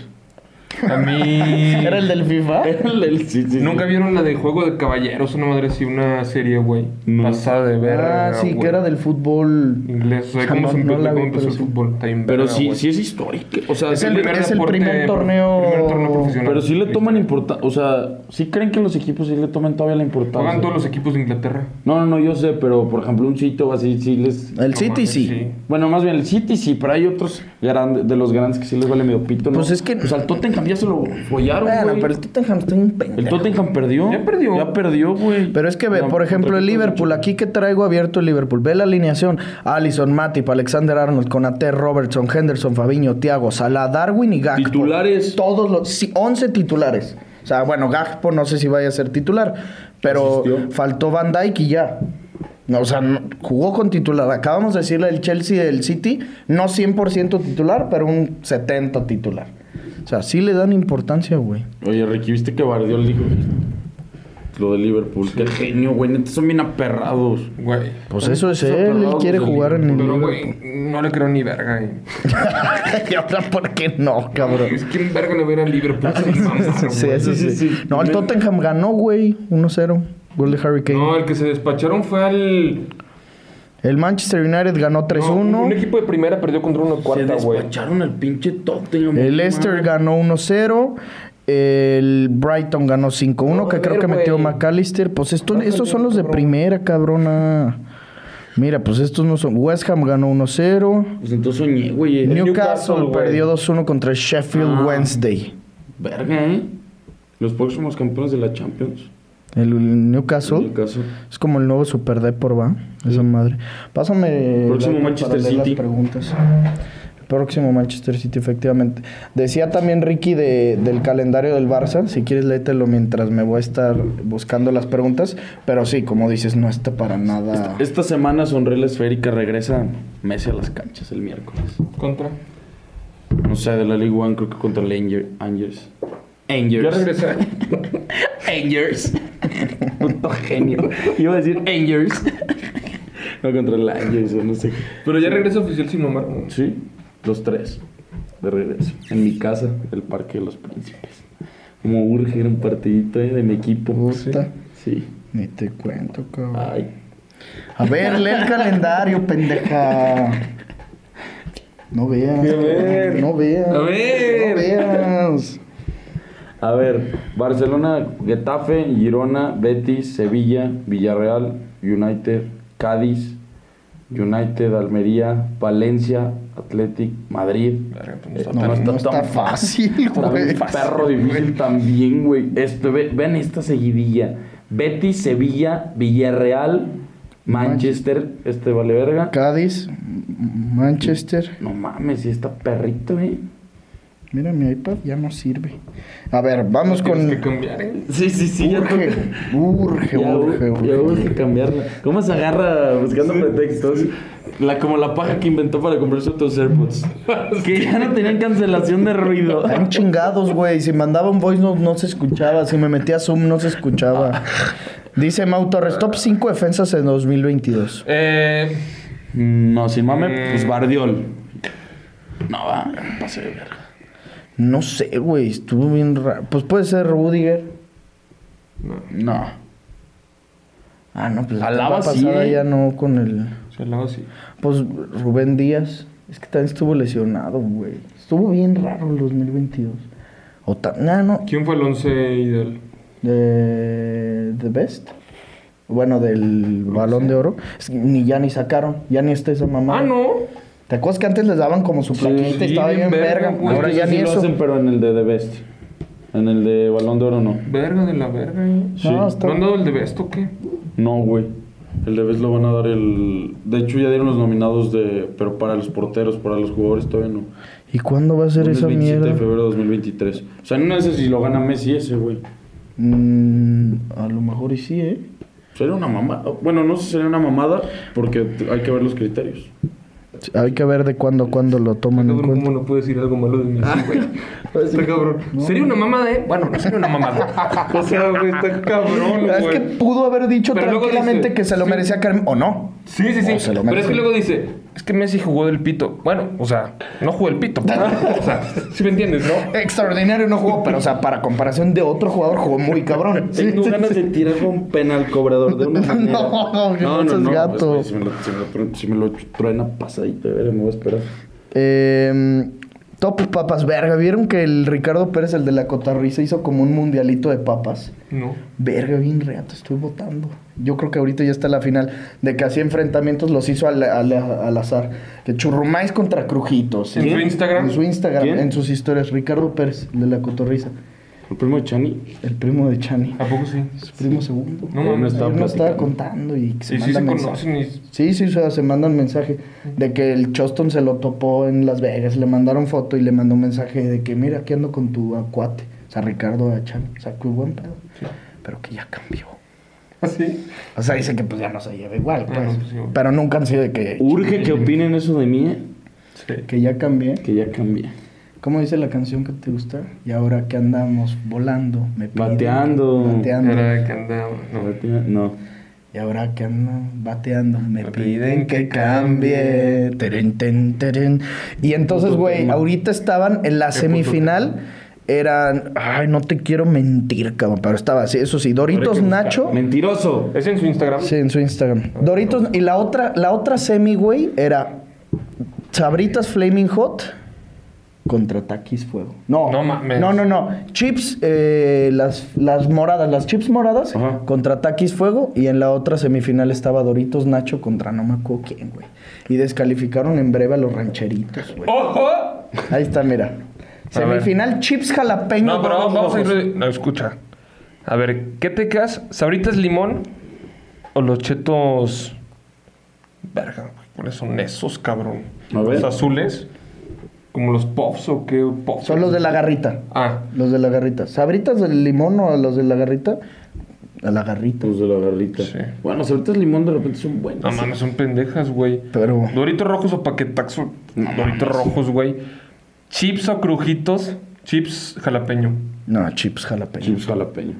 A mí. *laughs* ¿Era el del FIFA? *laughs* El- el- sí, sí, sí. ¿Nunca vieron la de Juego de Caballeros? Una madre así, una serie, güey. No. Pasada de verga. ah, sí, güey. que era del fútbol. Inglés. O sea, cómo, No, se no empezó, la vi, cómo empezó pero el sí. fútbol. Pero verga, sí, güey. sí es histórica. O sea, Es el- primer es el deporte primer torneo- primer torneo profesional. pero sí le toman importancia. O sea, sí creen que los equipos sí le toman todavía la importancia. Juegan todos los equipos de Inglaterra. No, no, no, yo sé, pero por ejemplo, un sitio así sí les. El No City sí. Bueno, más bien el City sí, pero hay otros grandes, de los grandes que sí les vale medio pito, ¿no? Pues es que- O sea, el Tottenham ya se lo follaron, Bueno, pero el Tottenham está un pendejo. El Tottenham perdió. Ya perdió. Ya perdió, güey. Pero es que ve, No, por ejemplo, el Liverpool, aquí que traigo abierto el Liverpool, ve la alineación: Allison, Matip, Alexander Arnold, Conate, Robertson, Henderson, Fabiño, Thiago, Salah, Darwin y Gakpo. Titulares. Todos los, sí, 11 titulares. O sea, bueno, Gakpo no sé si vaya a ser titular, pero Asistió. faltó Van Dijk y ya. No, o sea, no- jugó con titular. Acabamos de decirle el Chelsea del City, no 100% titular, pero un 70 titular. O sea, sí le dan importancia, güey. Oye, Ricky, ¿viste que Bardiol dijo lo de Liverpool? Qué genio, güey. Neta, son bien aperrados. Güey. Pues eso es él, él quiere jugar en el Pero, Liverpool. güey, no le creo ni verga. eh. y *laughs* ahora, ¿por qué no, cabrón? Es que un verga le va a ir al Liverpool. *laughs* sí, eso sí. Sí, sí, sí. No, el Tottenham ganó, güey. 1-0. Gol de Harry Kane. No, el que se despacharon fue al. El Manchester United ganó 3-1. No, un equipo de primera perdió contra uno de cuarta, Se güey. despacharon al pinche Tottenham. el Leicester ganó 1-0. El Brighton ganó 5-1, No, que a creo ver, que metió güey. McAllister. Pues esto, Bájale, estos son los de primera, cabrona. Mira, pues estos no son. West Ham ganó 1-0. Pues entonces soñé, güey. Newcastle, Newcastle, perdió 2-1 contra el Sheffield Ah. Wednesday. Verga, ¿eh? Los próximos campeones de la Champions. El Newcastle. Newcastle. Es como el nuevo Super Depor, ¿va? Esa madre. Pásame. Próximo la- Manchester para leer las City. preguntas. El próximo Manchester City, efectivamente. Decía también Ricky de- del calendario del Barça. Si quieres, léetelo mientras me voy a estar buscando las preguntas. Pero sí, como dices, no está para nada. Esta semana Sonrela Esférica regresa Messi a las canchas el miércoles. Contra. No sé, de la League One creo que contra el Anger- Angers. Angers. Ya regresé. *laughs* Angers. Puto genio. Iba a decir Angers. no, contra el Angers o no sé. Pero ya regresa oficial sin mamar. ¿no? Sí, los tres. De regreso. En mi casa, el Parque de los Príncipes. Como urge era un partidito eh, de mi equipo. Puta. Sí. Ni te cuento, cabrón. Ay. A ver, lee el calendario, pendeja. No veas. A ver. No veas. A ver. No veas. A ver, Barcelona, Getafe, Girona, Betis, Sevilla, Villarreal, United, Cádiz, United, Almería, Valencia, Athletic, Madrid. Verga, pues no está No, está tan- fácil, güey. perro difícil también, güey. Este, ve- vean esta seguidilla. Betis, Sevilla, Villarreal, Manchester, este vale verga. Cádiz, Manchester. No mames, sí está perrito, eh. Mira, mi iPad ya no sirve. A ver, vamos con. Tienes que cambiar, ¿eh? Sí, sí, sí, ya Urge, urge, Ya, urge, ya urge. cambiarla. ¿Cómo se agarra buscando pretextos? La, como la paja que inventó para comprarse otros AirPods. *laughs* que ya no tenían cancelación de ruido. Están chingados, güey. Si mandaba un voice note no se escuchaba. Si me metía Zoom no se escuchaba. Dice Mau Torres, top 5 defensas en 2022. Eh, No, sin mame, Mm. pues Bardiol. No, va, pasé de verga. No sé, güey. Estuvo bien raro. Pues puede ser Rudiger. No. Ah, no, pues la Alaba sí, pasada ¿eh? ya no con el... se lado así. Pues Rubén Díaz. Es que también estuvo lesionado, güey. Estuvo bien raro el 2022. O nah, no. ¿Quién fue el 11 ideal? De... The Best. Bueno, del Balón de Oro. Es que ni ya ni sacaron. Ya ni está esa mamá. Ah, no. ¿Te acuerdas que antes les daban como su plaquita y sí, estaba bien bien verga, verga? güey. Ahora ya sí ni lo eso. hacen, pero en el de The Best. En el de Balón de Oro no. Verga de la verga, ¿eh? No, está- ¿No han dado el de Besto o qué? No, güey. El de Best lo van a dar el... De hecho, ya dieron los nominados de... Pero para los porteros, para los jugadores todavía no. ¿Y cuándo va a ser esa 27 mierda? de febrero de 2023. O sea, no sé si lo gana Messi ese, güey. Mm, a lo mejor y sí, ¿eh? Sería una mamada. Bueno, no sé si sería una mamada porque hay que ver los criterios. Hay que ver de cuándo a cuándo lo toman en cuenta. ¿Cómo no puedo decir algo malo de mí? así, güey? *laughs* Está cabrón. Sería una mamada, ¿eh? Bueno, no sería una mamada. *laughs* O sea, güey, está cabrón, Es que pudo haber dicho Pero tranquilamente dice- que se lo sí. merecía Karim, o no. Sí, sí, sí. O se lo Pero es que luego dice, es que Messi jugó del pito. Bueno, o sea, no jugó el pito. *laughs* o sea, sí me entiendes, ¿no? Extraordinario no jugó, pero o sea, para comparación de otro jugador jugó muy cabrón. Tengo ganas de tirarle un penal cobrador de una *laughs* manera. No, que no seas gato. pues, si, me lo, si, me lo, tru- si me lo truena pasadito, a ver, me voy a esperar. Eh, top papas, verga. ¿Vieron que el Ricardo Pérez, el de la Cotarriza, hizo como un mundialito de papas? No. Verga, bien reato, estoy votando. Yo creo que ahorita ya está la final de que así enfrentamientos los hizo al, al- al azar. Que churrumais contra crujitos. ¿En su Instagram? En su Instagram, ¿Quién? en sus historias. Ricardo Pérez, el de la Cotorriza. El primo de Chani. El primo de Chani. ¿A poco sí? Su primo segundo. No, no Ayer estaba contando y que se Sí, sí se conocen y... Sí, sí, o sea, se mandan mensaje de que el Choston se lo topó en Las Vegas, le mandaron foto y le mandó un mensaje de que mira, aquí ando con tu acuate, o sea, Ricardo Achan, o sea, qué buen pedo, pero que ya cambió. ¿Así? O sea, dice que pues ya no se lleva igual, pues, Ah, no, pues, sí. pero nunca han sido de que, Urge que opinen eso de mí, eh, Sí. que ya cambié. que ya cambié. ¿Cómo dice la canción que te gusta? Y ahora que andamos volando, me piden Bateando. bateando. Era que andaba... No. No. Y ahora que andan bateando, me Me piden piden que que cambie. Teren, ten, teren. Y entonces, güey, ahorita estaban en la puto semifinal. Eran. Ay, no te quiero mentir, cabrón. Pero estaba así. Eso sí, Doritos. Nacho. Mentiroso. ¿Es en su Instagram? Sí, en su Instagram. Doritos. Y la otra, la otra semi, güey, era Sabritas Flaming Hot contra Takis Fuego. No, No mames. no, no, no. Chips, eh, las, las moradas, las chips moradas Ajá. contra Takis Fuego. Y en la otra semifinal estaba Doritos Nacho contra no me acuerdo quién, güey. Y descalificaron en breve a los rancheritos, güey. ¡Ojo! Ahí está, mira. A ver. Semifinal chips jalapeño. No, pero vamos a ir... No, escucha. A ver, ¿qué te quedas? ¿Sabritas limón o los chetos... Verga, güey, ¿cuáles son esos, cabrón? A ver. ¿Los azules? ¿Como los puffs o qué? Puffs? Son los de la garrita. Ah, Los de la garrita. ¿Sabritas del limón o los de la garrita? A la garrita. Los de la garrita. Sí. Bueno, ahorita limón de repente son buenos. no mames, son pendejas, güey. Pero. Doritos rojos o paquetaxo. Doritos rojos, güey. Chips o crujitos. Chips jalapeño. No, chips jalapeño. Chips jalapeño.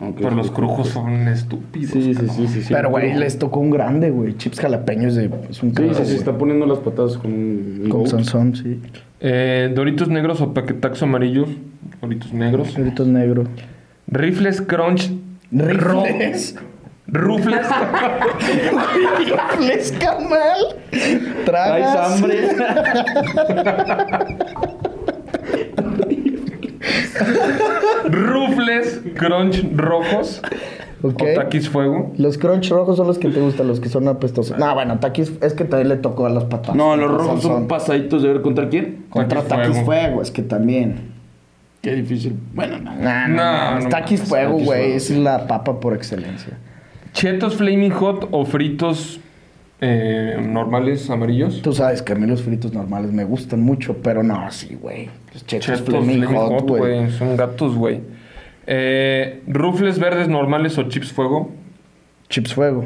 Aunque Pero los crujos son estúpidos. Sí, sí, sí, sí, sí. Pero, güey, les tocó un grande, güey. Chips jalapeños de. Es un Sí, sí, sí, güey. está poniendo las patadas con un Con. Sansón, sí. Eh, Doritos negros o paquetaxo amarillos. Doritos negros. Doritos negro. Rifles crunch. Rifles. Rufles. Rifles, camal. ¿Traes Tragas. hambre? *laughs* *laughs* Rufles crunch rojos. Ok. O taquis fuego. Los crunch rojos son los que te gustan, los que son apestosos. No, bueno, taquis es que también le tocó a las patatas. No, los rojos son pasaditos de ver contra quién. Contra Taquis taquis fuego. fuego. es que también. Qué difícil. Bueno, no. Nah, no, No, no, taquis fuego, güey. Es la papa por excelencia. Chetos flaming hot o fritos eh, normales amarillos. Tú sabes que a mí los fritos normales me gustan mucho, pero no, sí, güey. Chetos, Flaming Hot, güey. Son gatos, güey. Eh, rufles verdes normales o chips fuego. Chips fuego.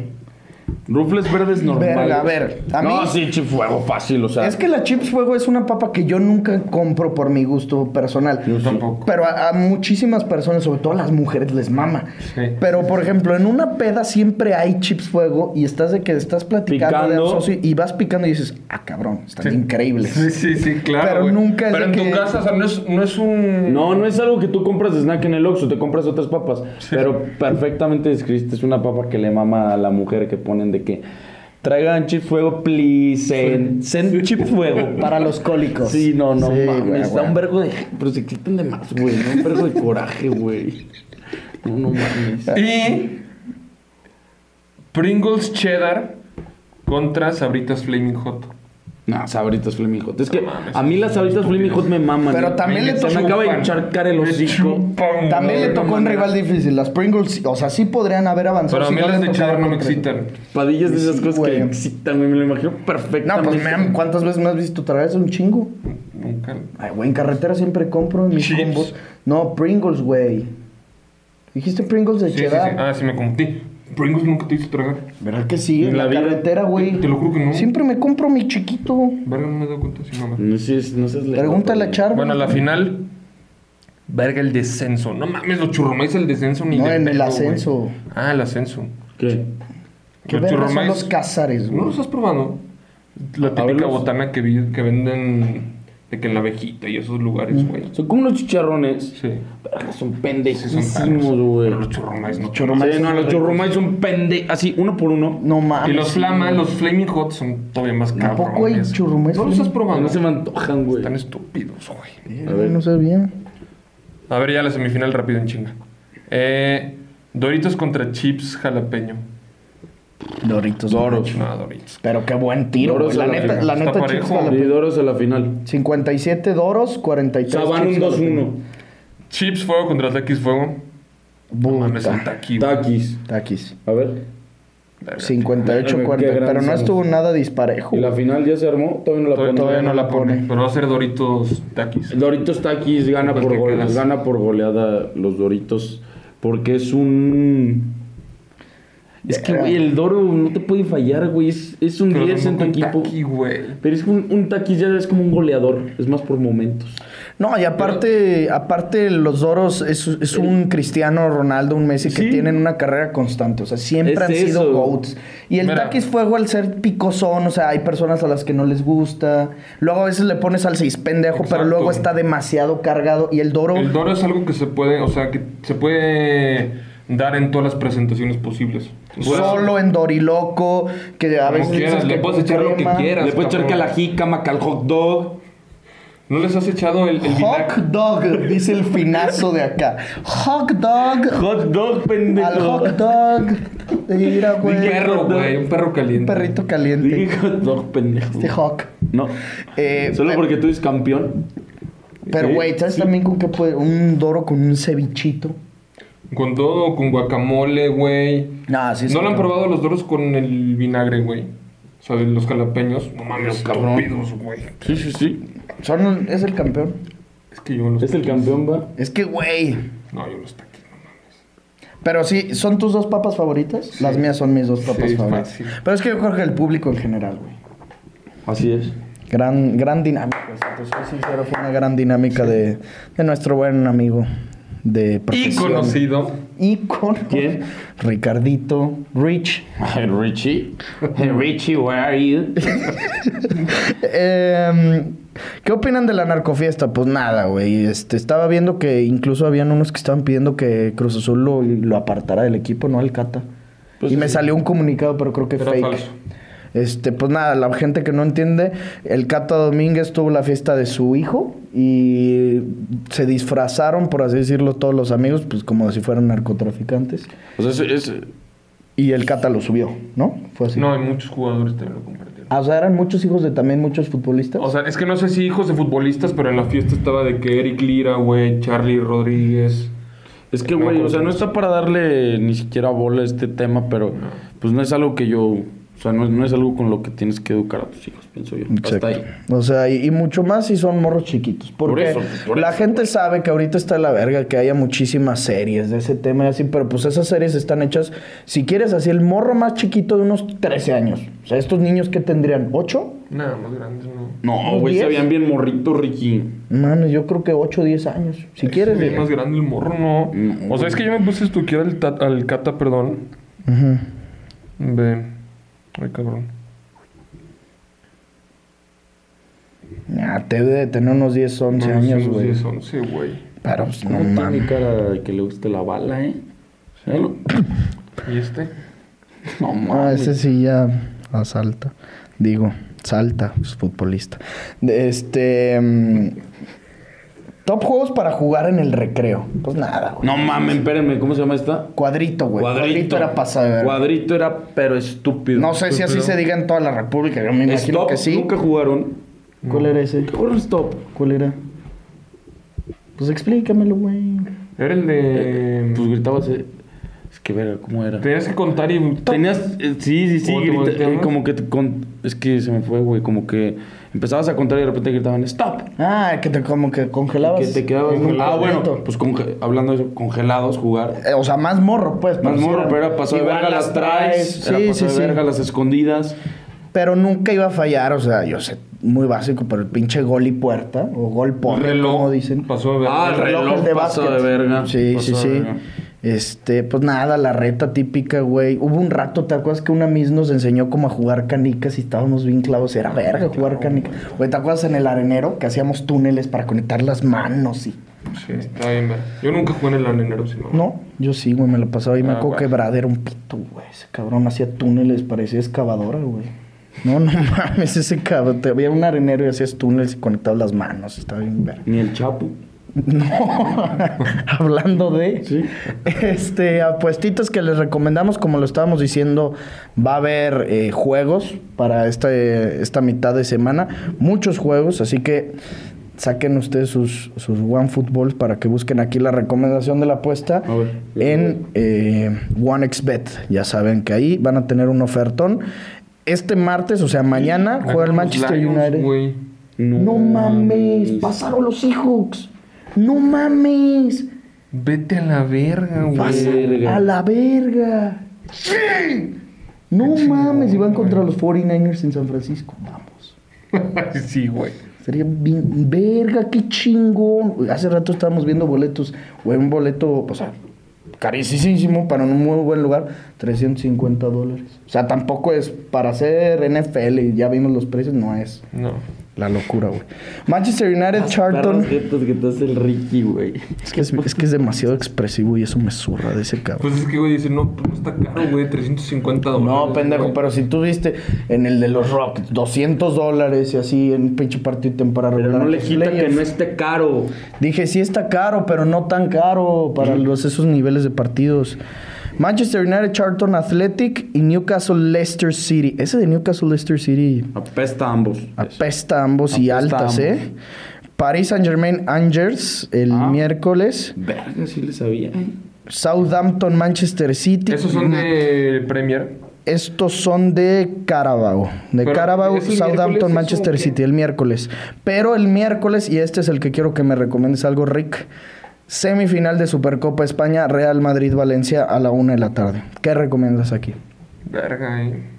Rufles verdes normales. Verga, a ver, a no, mí- sí, chip fuego fácil, o sea. Es que la chips fuego es una papa que yo nunca compro por mi gusto personal. Yo tampoco. Pero a, a muchísimas personas, sobre todo a las mujeres, les mama. Sí. Pero, por ejemplo, en una peda siempre hay chips fuego y estás de que estás platicando de Picando. socio y vas picando y dices, ah, cabrón, están Sí. increíbles. Sí, sí, sí, claro. Pero güey. nunca es Pero de en tu que- casa, o sea, no es, no es un. No, no es algo que tú compras de snack en el Oxxo, te compras otras papas. Pero perfectamente describiste, es una papa que le mama a la mujer que ponen de que traigan chip fuego, please, send, send chip fuego. *laughs* Para los cólicos. Sí, no, no Sí, mames, güey, da güey. un vergo de... Pero se quitan de más, güey, ¿no? Un vergo de coraje, güey. No, no mames. Y. Pringles cheddar contra Sabritas Flaming Hot. No, sabritas Flaming Hot. Es que No mames, a mí las sabritas Flaming Hot me maman. Pero ¿eh? también le Se me tocó- acaba de encharcar el hocico. También le tocó no un rival difícil. Las Pringles, o sea, sí podrían haber avanzado. Pero a mí no las de cheddar no me excitan. Padillas de esas Sí, cosas güey. que excitan. Me lo imagino No, perfectamente. pues, ma'am, ¿cuántas veces me has visto traer eso? Un chingo. Nunca. Ay, güey, en carretera siempre compro en mis Chips. combos. No, Pringles, güey. Dijiste Pringles de Sí, sí, sí. cheddar. Ah, sí me confundí. Pringles nunca te hice tragar. ¿Verdad que sí? En la, carretera, güey. Te lo juro que no. Siempre me compro mi chiquito. Verga, no me he dado cuenta si no me. No sé, no seas lento, Pregúntale a güey. Char. Bueno, la final. Verga, el descenso. No mames, los churrumais el descenso ni No, de en el ascenso. Ah, el ascenso. ¿Qué? ¿Qué Los son los cázares, ¿No güey? los has probado? La típica botana que, vi- que venden de que en la vejita y esos lugares, güey. Son como unos chicharrones. Sí. Verga, son pendejísimos, güey. Pero los churrumais no. Churrumais Sí, no, los ricos. churrumais son pende... Así, uno por uno. No mames. Y los sí, flama, güey. los flaming hot son todavía más caros. poco hay churrumais ¿No los has probado? No se me antojan, güey. Están estúpidos, güey. Eh, No sabía. A ver, ya la semifinal rápido en chinga. Eh, Doritos contra chips jalapeño. Doritos. Doros. No, Doritos. Pero qué buen tiro, Doros güey. La la neta, final. la neta, chips Y. Doros a la final. 57 Doros, 43 O sea, van un chips 2-1. jalapeño. Chips fuego contra Takis fuego. No mames, taqui. güey. Taquis. Taquis. A ver. Verga. 58, Qué 40. gran Pero no estuvo nada disparejo. ¿Y la final ya se armó? Todavía no la Todavía, ponen. todavía no la pone. pone. Pero va a ser Doritos Takis. Doritos Takis gana Pues por, gole- gana por goleada los Doritos. Porque es un. Es que, güey, el Doro no te puede fallar, güey. Es, es un Pero 10 en tu equipo. Pero es que un, un ya es como un goleador. Es más por momentos. No, y aparte, aparte los Doros es, es un Cristiano Ronaldo, un Messi que Sí. tienen una carrera constante. O sea, siempre Es han sido. GOATs. Y el. Takis Fuego, al ser picosón, o sea, hay personas a las que no les gusta. Luego a veces le pones al seis pendejo, pero luego está demasiado cargado. Y el Doro. El Doro es algo que se puede, o sea, que se puede dar en todas las presentaciones posibles. Solo en Doriloco, que a Como veces quieras, dices le que puedes echar lo que crema. quieras. Le puedes echar cabrón. que a la jícama, que al hot dog. ¿No les has echado el, el Hot dog, dice el finazo de acá. Hot dog. Hot dog, pendejo. Al hot dog. Mira, Un güey. perro, hot dog. güey, un perro Un caliente. perrito caliente. Dije hot dog, pendejo. Este hawk. No. Eh, Solo pero- porque tú eres campeón. Pero, güey, ¿sabes sí. también con qué puede? Un doro con un cevichito. Con todo, con guacamole, güey. Nah, sí, ¿No lo han probado los doros con el vinagre, güey? O sea, los jalapeños. No mames, cabrón. estúpidos, güey. Sí, sí, sí. Son, es el campeón. Es que yo los Es el campeón, va. Es que, güey. No, yo los taquis, no mames. Pero sí, ¿son tus dos papas favoritas? Las mías son mis dos papas Sí, favoritas. fácil. Pero es que yo creo que el público en general, güey. Así es. Gran, gran dinámica. Si te soy sincero, fue una gran dinámica de, de nuestro buen amigo de Y conocido. Ícono. ¿Quién? Ricardito. Rich. Hey, Richie. Hey, Richie, where are you? *laughs* Em, ¿Qué opinan de la narcofiesta? Pues nada, güey. Este, estaba viendo que incluso habían unos que estaban pidiendo que Cruz Azul lo, lo apartara del equipo, no al Cata. Pues y me salió un comunicado, pero creo que Era fake. falso. Este, pues nada, la gente que no entiende, el Cata Domínguez tuvo la fiesta de su hijo y se disfrazaron, por así decirlo, todos los amigos, pues como si fueran narcotraficantes. O sea, es, es- Y el Cata lo subió, ¿no? Fue así. No, hay muchos jugadores también lo compartieron. Ah, o sea, eran muchos hijos de también muchos futbolistas. O sea, es que no sé si hijos de futbolistas, pero en la fiesta estaba de que Eric Lira, güey, Charlie Rodríguez. es que, güey, o sea, no está para darle ni siquiera bola a este tema, pero pues no es algo que yo, o sea, no es, no es algo con lo que tienes que educar a tus hijos, pienso yo. Exacto. Hasta ahí. O sea, y, y mucho más si son morros chiquitos. Porque eso, por la eso, gente sabe que ahorita está de la verga, que haya muchísimas series de ese tema y así, pero pues esas series están hechas, si quieres, así el morro más chiquito de unos 13 años. O sea, estos niños que tendrían 8, Nada, más grandes, ¿no? No, ¿Unos güey, se 10? veían bien morritos, Ricky. Mano, yo creo que 8 o 10 años. Si quieres. De- más grande el morro, no. No. O sea, es que yo me puse a estudiar al, ta- al Cata, perdón. Ujú. Ve. Ay, cabrón. Ah, te debe de tener unos 10, 11 No, años, güey. 10, 11, güey. Pero pues no No tiene mames. cara de que le guste la bala, ¿eh? ¿Y este? No Ah, mames. ese sí ya asalta. Digo, salta, es futbolista. De Este. mm, top juegos para jugar en el recreo. Pues nada, güey. No mames, espérenme, ¿cómo se llama esta? Cuadrito, güey. Cuadrito. era pasado. Cuadrito era, pero estúpido. No sé si así se diga en toda la República. Yo me imagino Stop, que sí. nunca jugaron. ¿Cuál era ese? ¿Qué jugaron Stop? ¿Cuál era? Pues explícamelo, güey. Era el de. Pues gritabas... eh, Es que verga, ¿cómo era? Tenías que contar y. Tenías... eh, sí, sí, sí, ¿Cómo te grita- eh, como que te con- Es que se me fue, güey. Como que empezabas a contar y de repente gritaban ¡Stop! Ah, que te como que congelabas. Que te quedabas. un Ah, bueno, pues conge- hablando de eso, congelados jugar. Eh, O sea, más morro, pues. Más morro, era- pero era paso de verga las traes. era Sí, paso sí, de sí. verga las escondidas. Pero nunca iba a fallar, o sea, yo sé, muy básico, pero el pinche gol y puerta, o gol porre, reloj, como dicen. pasó a ver. Ah, el reloj de pasó básquet. de verga. Sí, Pasó sí, de sí. Este, pues nada, la reta típica, güey. Hubo un rato, ¿te acuerdas que una Miss nos enseñó cómo a jugar canicas y estábamos bien clavos? Era verga jugar canicas. Güey, ¿te acuerdas en el arenero que hacíamos túneles para conectar las manos y... Sí, está bien, ver. Yo nunca jugué en el anenero, sino. No, yo sí, güey, me lo pasaba y me Ah, acuerdo que bueno. Brad era un pito, güey. Ese cabrón hacía túneles, parecía excavadora, güey. No, no *laughs* mames, ese cabrón. Te había un arenero y hacías túneles y conectabas las manos. Estaba bien verga. Ni el Chapo. *laughs* No, *laughs* hablando de Sí. este apuestitas que les recomendamos, como lo estábamos diciendo, va a haber eh, juegos para esta, esta mitad de semana, muchos juegos, así que saquen ustedes sus, sus OneFootballs para que busquen aquí la recomendación de la apuesta ver. en eh, OneXBet. Ya saben que ahí van a tener un ofertón. Este martes, o sea, mañana, juega el Manchester Lions, United. No mames, pasaron los Seahawks. No mames. Vete a la verga, güey. Verga. a la verga. Sí. No mames, y van contra los 49ers en San Francisco. Vamos. *laughs* sí, güey. Sería bien. Verga, qué chingón. Hace rato estábamos viendo boletos. Güey, un boleto, o sea, carísimo para un muy buen lugar. 350 dólares. O sea, tampoco es para hacer NFL y ya vimos los precios, no es. No. La locura, güey. Manchester United, Charlton. Perros jetos que te hace el Ricky, güey. Es que es, es que es demasiado expresivo y eso me zurra de ese cabrón. Pues es que, güey, dice, no, pues no está caro, güey, 350 dólares. No, pendejo, güey. pero si tú viste en el de los Rockets 200 dólares y así en un pinche partido de temporada Pero regular. no le quita que no esté caro. Dije, sí está caro, pero no tan caro para los, esos niveles de partidos. Manchester United, Charlton Athletic y Newcastle Leicester City. Ese de Newcastle Leicester City Apesta a ambos. apesta a ambos y Apesta altas, ambos. ¿eh? Paris Saint Germain Angers el Ah. miércoles. Verga, sí le sabía. eh. Southampton Manchester City. Esos son de Premier. Estos son de Carabao. De Pero, Carabao, ¿es el Southampton, Manchester? City, el miércoles. Pero el miércoles, y este es el que quiero que me recomiendes algo, Rick. Semifinal de Supercopa España, Real Madrid-Valencia a la una de la tarde. ¿Qué recomiendas aquí? Verga, eh.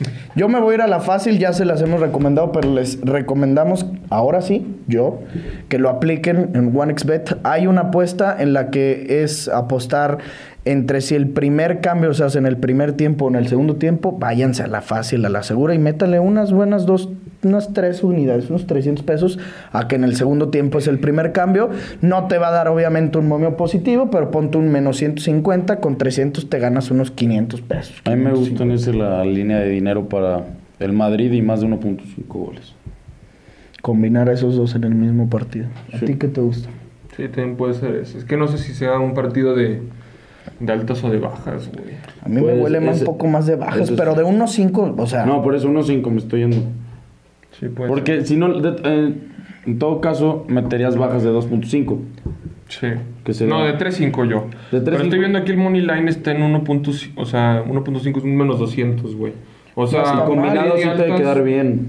*laughs* Yo me voy a ir a la fácil, ya se las hemos recomendado, pero les recomendamos, ahora sí, yo, que lo apliquen en OneXBet. Hay una apuesta en la que es apostar entre si el primer cambio se hace en el primer tiempo o en el segundo tiempo, váyanse a la fácil, a la segura y métale unas buenas dos, unas tres unidades, unos 300 pesos, a que en el segundo tiempo es el primer cambio. No te va a dar obviamente un momio positivo, pero ponte un menos 150, con 300 te ganas unos 500 pesos. A mí me 550. gusta en ese la línea de dinero para el Madrid y más de 1.5 goles. combinar a esos dos en el mismo partido. ¿A Sí. ti qué te gusta? Sí, también puede ser eso. Es que no sé si sea un partido de, de altas o de bajas, güey. A mí me Pues, huele más un poco más de bajas, pero de 1.5, o sea, No, por eso 1.5 me estoy yendo. Sí, puede Porque si no, de- eh, en todo caso, meterías bajas de 2.5. ser. Sí. que sería- No, de 3.5 yo. De Pero 3.5. estoy viendo aquí el money line está en 1.5, o sea, 1.5 es un menos 200, güey. O sea, mal, Combinado sí te debe quedar bien.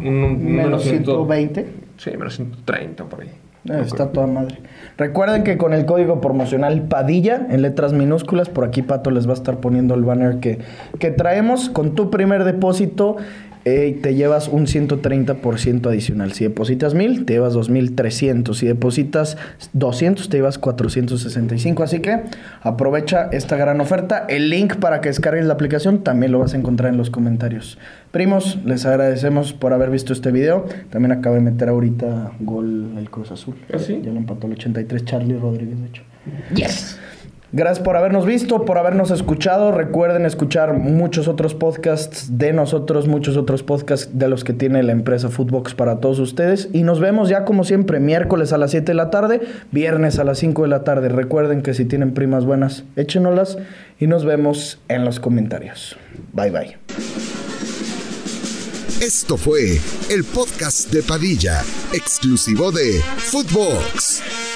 Un, un menos 100. 120. Sí, menos 130 por ahí. Eh, está toda madre. Recuerden que con el código promocional Padilla, en letras minúsculas, por aquí Pato les va a estar poniendo el banner que, que traemos. Con tu primer depósito eh, te llevas un 130% adicional. Si depositas 1000, te llevas 2300. Si depositas 200, te llevas 465. Así que aprovecha esta gran oferta. El link para que descargues la aplicación también lo vas a encontrar en los comentarios. Primos, les agradecemos por haber visto este video. También acaba de meter ahorita gol el Cruz Azul. ¿Ah, sí? Ya lo empató el 83 Charlie Rodríguez, de hecho. Yes. Gracias por habernos visto, por habernos escuchado. Recuerden escuchar muchos otros podcasts de nosotros, muchos otros podcasts de los que tiene la empresa Footbox para todos ustedes. Y nos vemos ya como siempre, miércoles a las 7 de la tarde, viernes a las 5 de la tarde. Recuerden que si tienen primas buenas, échenolas y nos vemos en los comentarios. Bye bye. Esto fue el podcast de Padilla, exclusivo de Footbox.